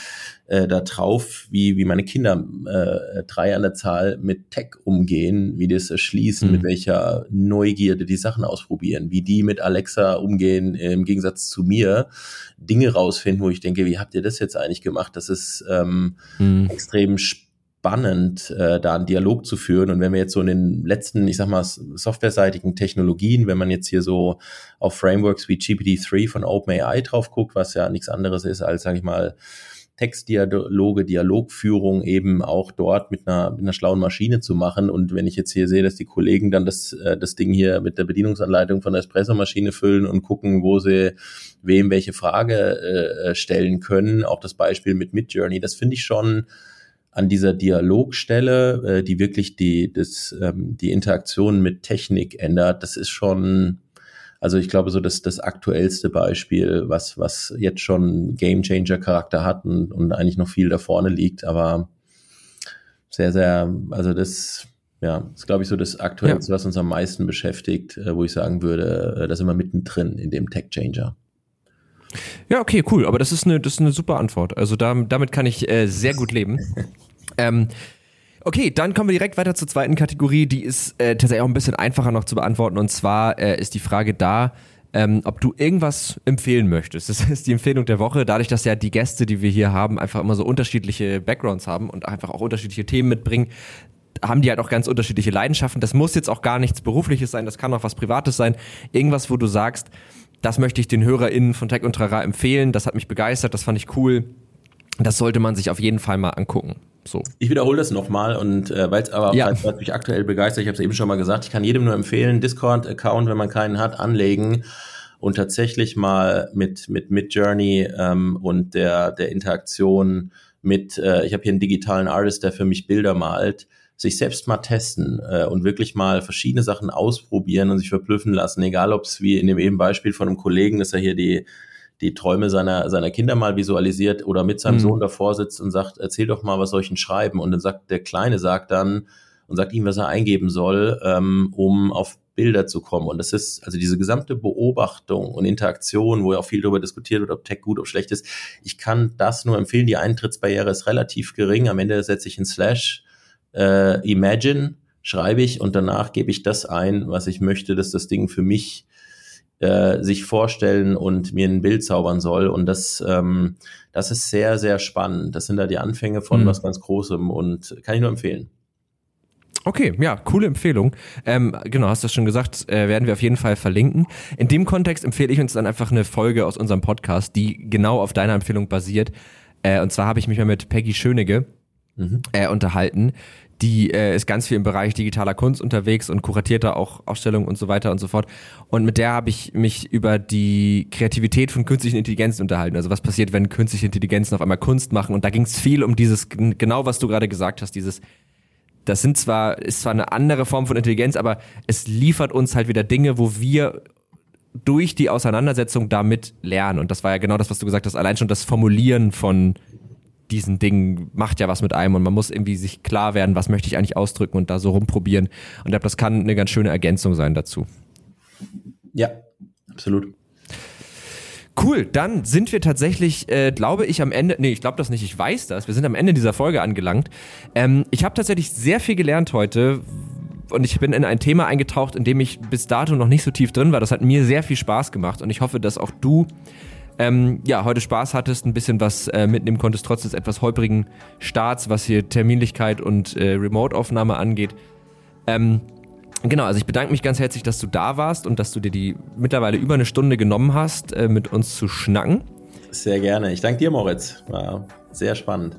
äh, da drauf, wie, wie meine Kinder, äh, drei an der Zahl, mit Tech umgehen, wie die es erschließen, mhm. mit welcher Neugierde die Sachen ausprobieren, wie die mit Alexa umgehen, im Gegensatz zu mir, Dinge rausfinden, wo ich denke, wie habt ihr das jetzt eigentlich gemacht? Das ist ähm, mhm. extrem spannend spannend, äh, da einen Dialog zu führen. Und wenn wir jetzt so in den letzten, ich sag mal, softwareseitigen Technologien, wenn man jetzt hier so auf Frameworks wie GPT-3 von OpenAI drauf guckt, was ja nichts anderes ist als, sage ich mal, Textdialoge, Dialogführung eben auch dort mit einer, mit einer schlauen Maschine zu machen. Und wenn ich jetzt hier sehe, dass die Kollegen dann das, äh, das Ding hier mit der Bedienungsanleitung von der Espresso-Maschine füllen und gucken, wo sie wem welche Frage äh, stellen können, auch das Beispiel mit Midjourney, das finde ich schon an dieser Dialogstelle, äh, die wirklich die, das, ähm, die Interaktion mit Technik ändert, das ist schon, also ich glaube, so das, das aktuellste Beispiel, was, was jetzt schon Game Changer Charakter hat und, und eigentlich noch viel da vorne liegt, aber sehr, sehr, also das, ja, ist glaube ich so das aktuellste, ja. was uns am meisten beschäftigt, äh, wo ich sagen würde, äh, da sind wir mittendrin in dem Tech Changer.
Ja, okay, cool. Aber das ist eine, das ist eine super Antwort. Also da, damit kann ich äh, sehr gut leben. [LAUGHS] ähm, okay, dann kommen wir direkt weiter zur zweiten Kategorie. Die ist äh, tatsächlich auch ein bisschen einfacher noch zu beantworten. Und zwar äh, ist die Frage da, ähm, ob du irgendwas empfehlen möchtest. Das [LAUGHS] ist die Empfehlung der Woche. Dadurch, dass ja die Gäste, die wir hier haben, einfach immer so unterschiedliche Backgrounds haben und einfach auch unterschiedliche Themen mitbringen, haben die halt auch ganz unterschiedliche Leidenschaften. Das muss jetzt auch gar nichts Berufliches sein, das kann auch was Privates sein. Irgendwas, wo du sagst, das möchte ich den HörerInnen von Tech und Trara empfehlen. Das hat mich begeistert, das fand ich cool. Das sollte man sich auf jeden Fall mal angucken. So.
Ich wiederhole das nochmal und äh, weil es aber ja. weil mich aktuell begeistert, ich habe es eben schon mal gesagt, ich kann jedem nur empfehlen, Discord-Account, wenn man keinen hat, anlegen und tatsächlich mal mit mit Midjourney ähm, und der der Interaktion mit, äh, ich habe hier einen digitalen Artist, der für mich Bilder malt, sich selbst mal testen äh, und wirklich mal verschiedene Sachen ausprobieren und sich verblüffen lassen, egal ob es wie in dem eben Beispiel von einem Kollegen, dass er hier die die Träume seiner, seiner Kinder mal visualisiert oder mit seinem mhm. Sohn davor sitzt und sagt, erzähl doch mal, was soll ich denn schreiben? Und dann sagt der Kleine sagt dann und sagt ihm, was er eingeben soll, ähm, um auf Bilder zu kommen. Und das ist also diese gesamte Beobachtung und Interaktion, wo ja auch viel darüber diskutiert wird, ob Tech gut, ob schlecht ist. Ich kann das nur empfehlen. Die Eintrittsbarriere ist relativ gering. Am Ende setze ich in Slash äh, Imagine, schreibe ich und danach gebe ich das ein, was ich möchte, dass das Ding für mich äh, sich vorstellen und mir ein Bild zaubern soll. Und das, ähm, das ist sehr, sehr spannend. Das sind da die Anfänge von mhm. was ganz Großem und kann ich nur empfehlen.
Okay, ja, coole Empfehlung. Ähm, genau, hast du das schon gesagt, äh, werden wir auf jeden Fall verlinken. In dem Kontext empfehle ich uns dann einfach eine Folge aus unserem Podcast, die genau auf deiner Empfehlung basiert. Äh, und zwar habe ich mich mal mit Peggy Schönige mhm. äh, unterhalten. Die äh, ist ganz viel im Bereich digitaler Kunst unterwegs und kuratiert da auch Ausstellungen und so weiter und so fort. Und mit der habe ich mich über die Kreativität von künstlichen Intelligenzen unterhalten. Also was passiert, wenn künstliche Intelligenzen auf einmal Kunst machen. Und da ging es viel um dieses, genau was du gerade gesagt hast, dieses das sind zwar, ist zwar eine andere Form von Intelligenz, aber es liefert uns halt wieder Dinge, wo wir durch die Auseinandersetzung damit lernen. Und das war ja genau das, was du gesagt hast. Allein schon das Formulieren von diesen Dingen macht ja was mit einem und man muss irgendwie sich klar werden, was möchte ich eigentlich ausdrücken und da so rumprobieren. Und ich glaube, das kann eine ganz schöne Ergänzung sein dazu.
Ja, absolut.
Cool, dann sind wir tatsächlich, äh, glaube ich, am Ende, nee, ich glaube das nicht, ich weiß das, wir sind am Ende dieser Folge angelangt. Ähm, ich habe tatsächlich sehr viel gelernt heute und ich bin in ein Thema eingetaucht, in dem ich bis dato noch nicht so tief drin war. Das hat mir sehr viel Spaß gemacht und ich hoffe, dass auch du ähm, ja, heute Spaß hattest, ein bisschen was äh, mitnehmen konntest, trotz des etwas holprigen Starts, was hier Terminlichkeit und äh, Remote-Aufnahme angeht. Ähm, Genau, also ich bedanke mich ganz herzlich, dass du da warst und dass du dir die mittlerweile über eine Stunde genommen hast, äh, mit uns zu schnacken.
Sehr gerne. Ich danke dir, Moritz. War sehr spannend.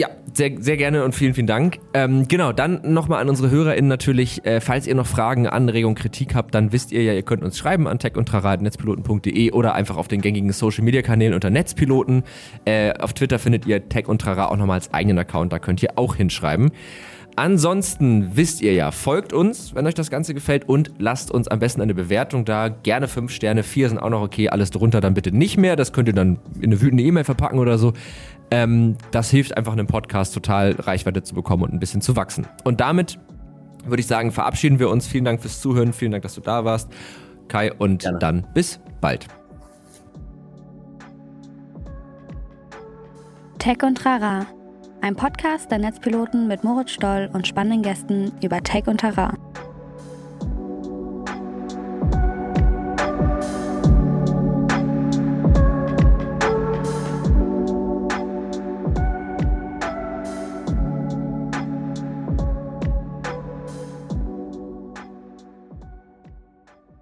Ja, sehr, sehr gerne und vielen, vielen Dank. Ähm, genau, dann nochmal an unsere HörerInnen natürlich, äh, falls ihr noch Fragen, Anregungen, Kritik habt, dann wisst ihr ja, ihr könnt uns schreiben an techundtrara.netzpiloten.de oder einfach auf den gängigen Social-Media-Kanälen unter Netzpiloten. Äh, auf Twitter findet ihr Tech und Trara auch nochmal als eigenen Account, da könnt ihr auch hinschreiben. Ansonsten wisst ihr ja, folgt uns, wenn euch das Ganze gefällt und lasst uns am besten eine Bewertung da. Gerne fünf Sterne, vier sind auch noch okay, alles drunter dann bitte nicht mehr. Das könnt ihr dann in eine wütende E-Mail verpacken oder so. Ähm, das hilft einfach einem Podcast total Reichweite zu bekommen und ein bisschen zu wachsen. Und damit würde ich sagen, verabschieden wir uns. Vielen Dank fürs Zuhören, vielen Dank, dass du da warst, Kai, und Gerne. dann bis bald.
Tech und Rara ein Podcast der Netzpiloten mit Moritz Stoll und spannenden Gästen über Tech und Terrain.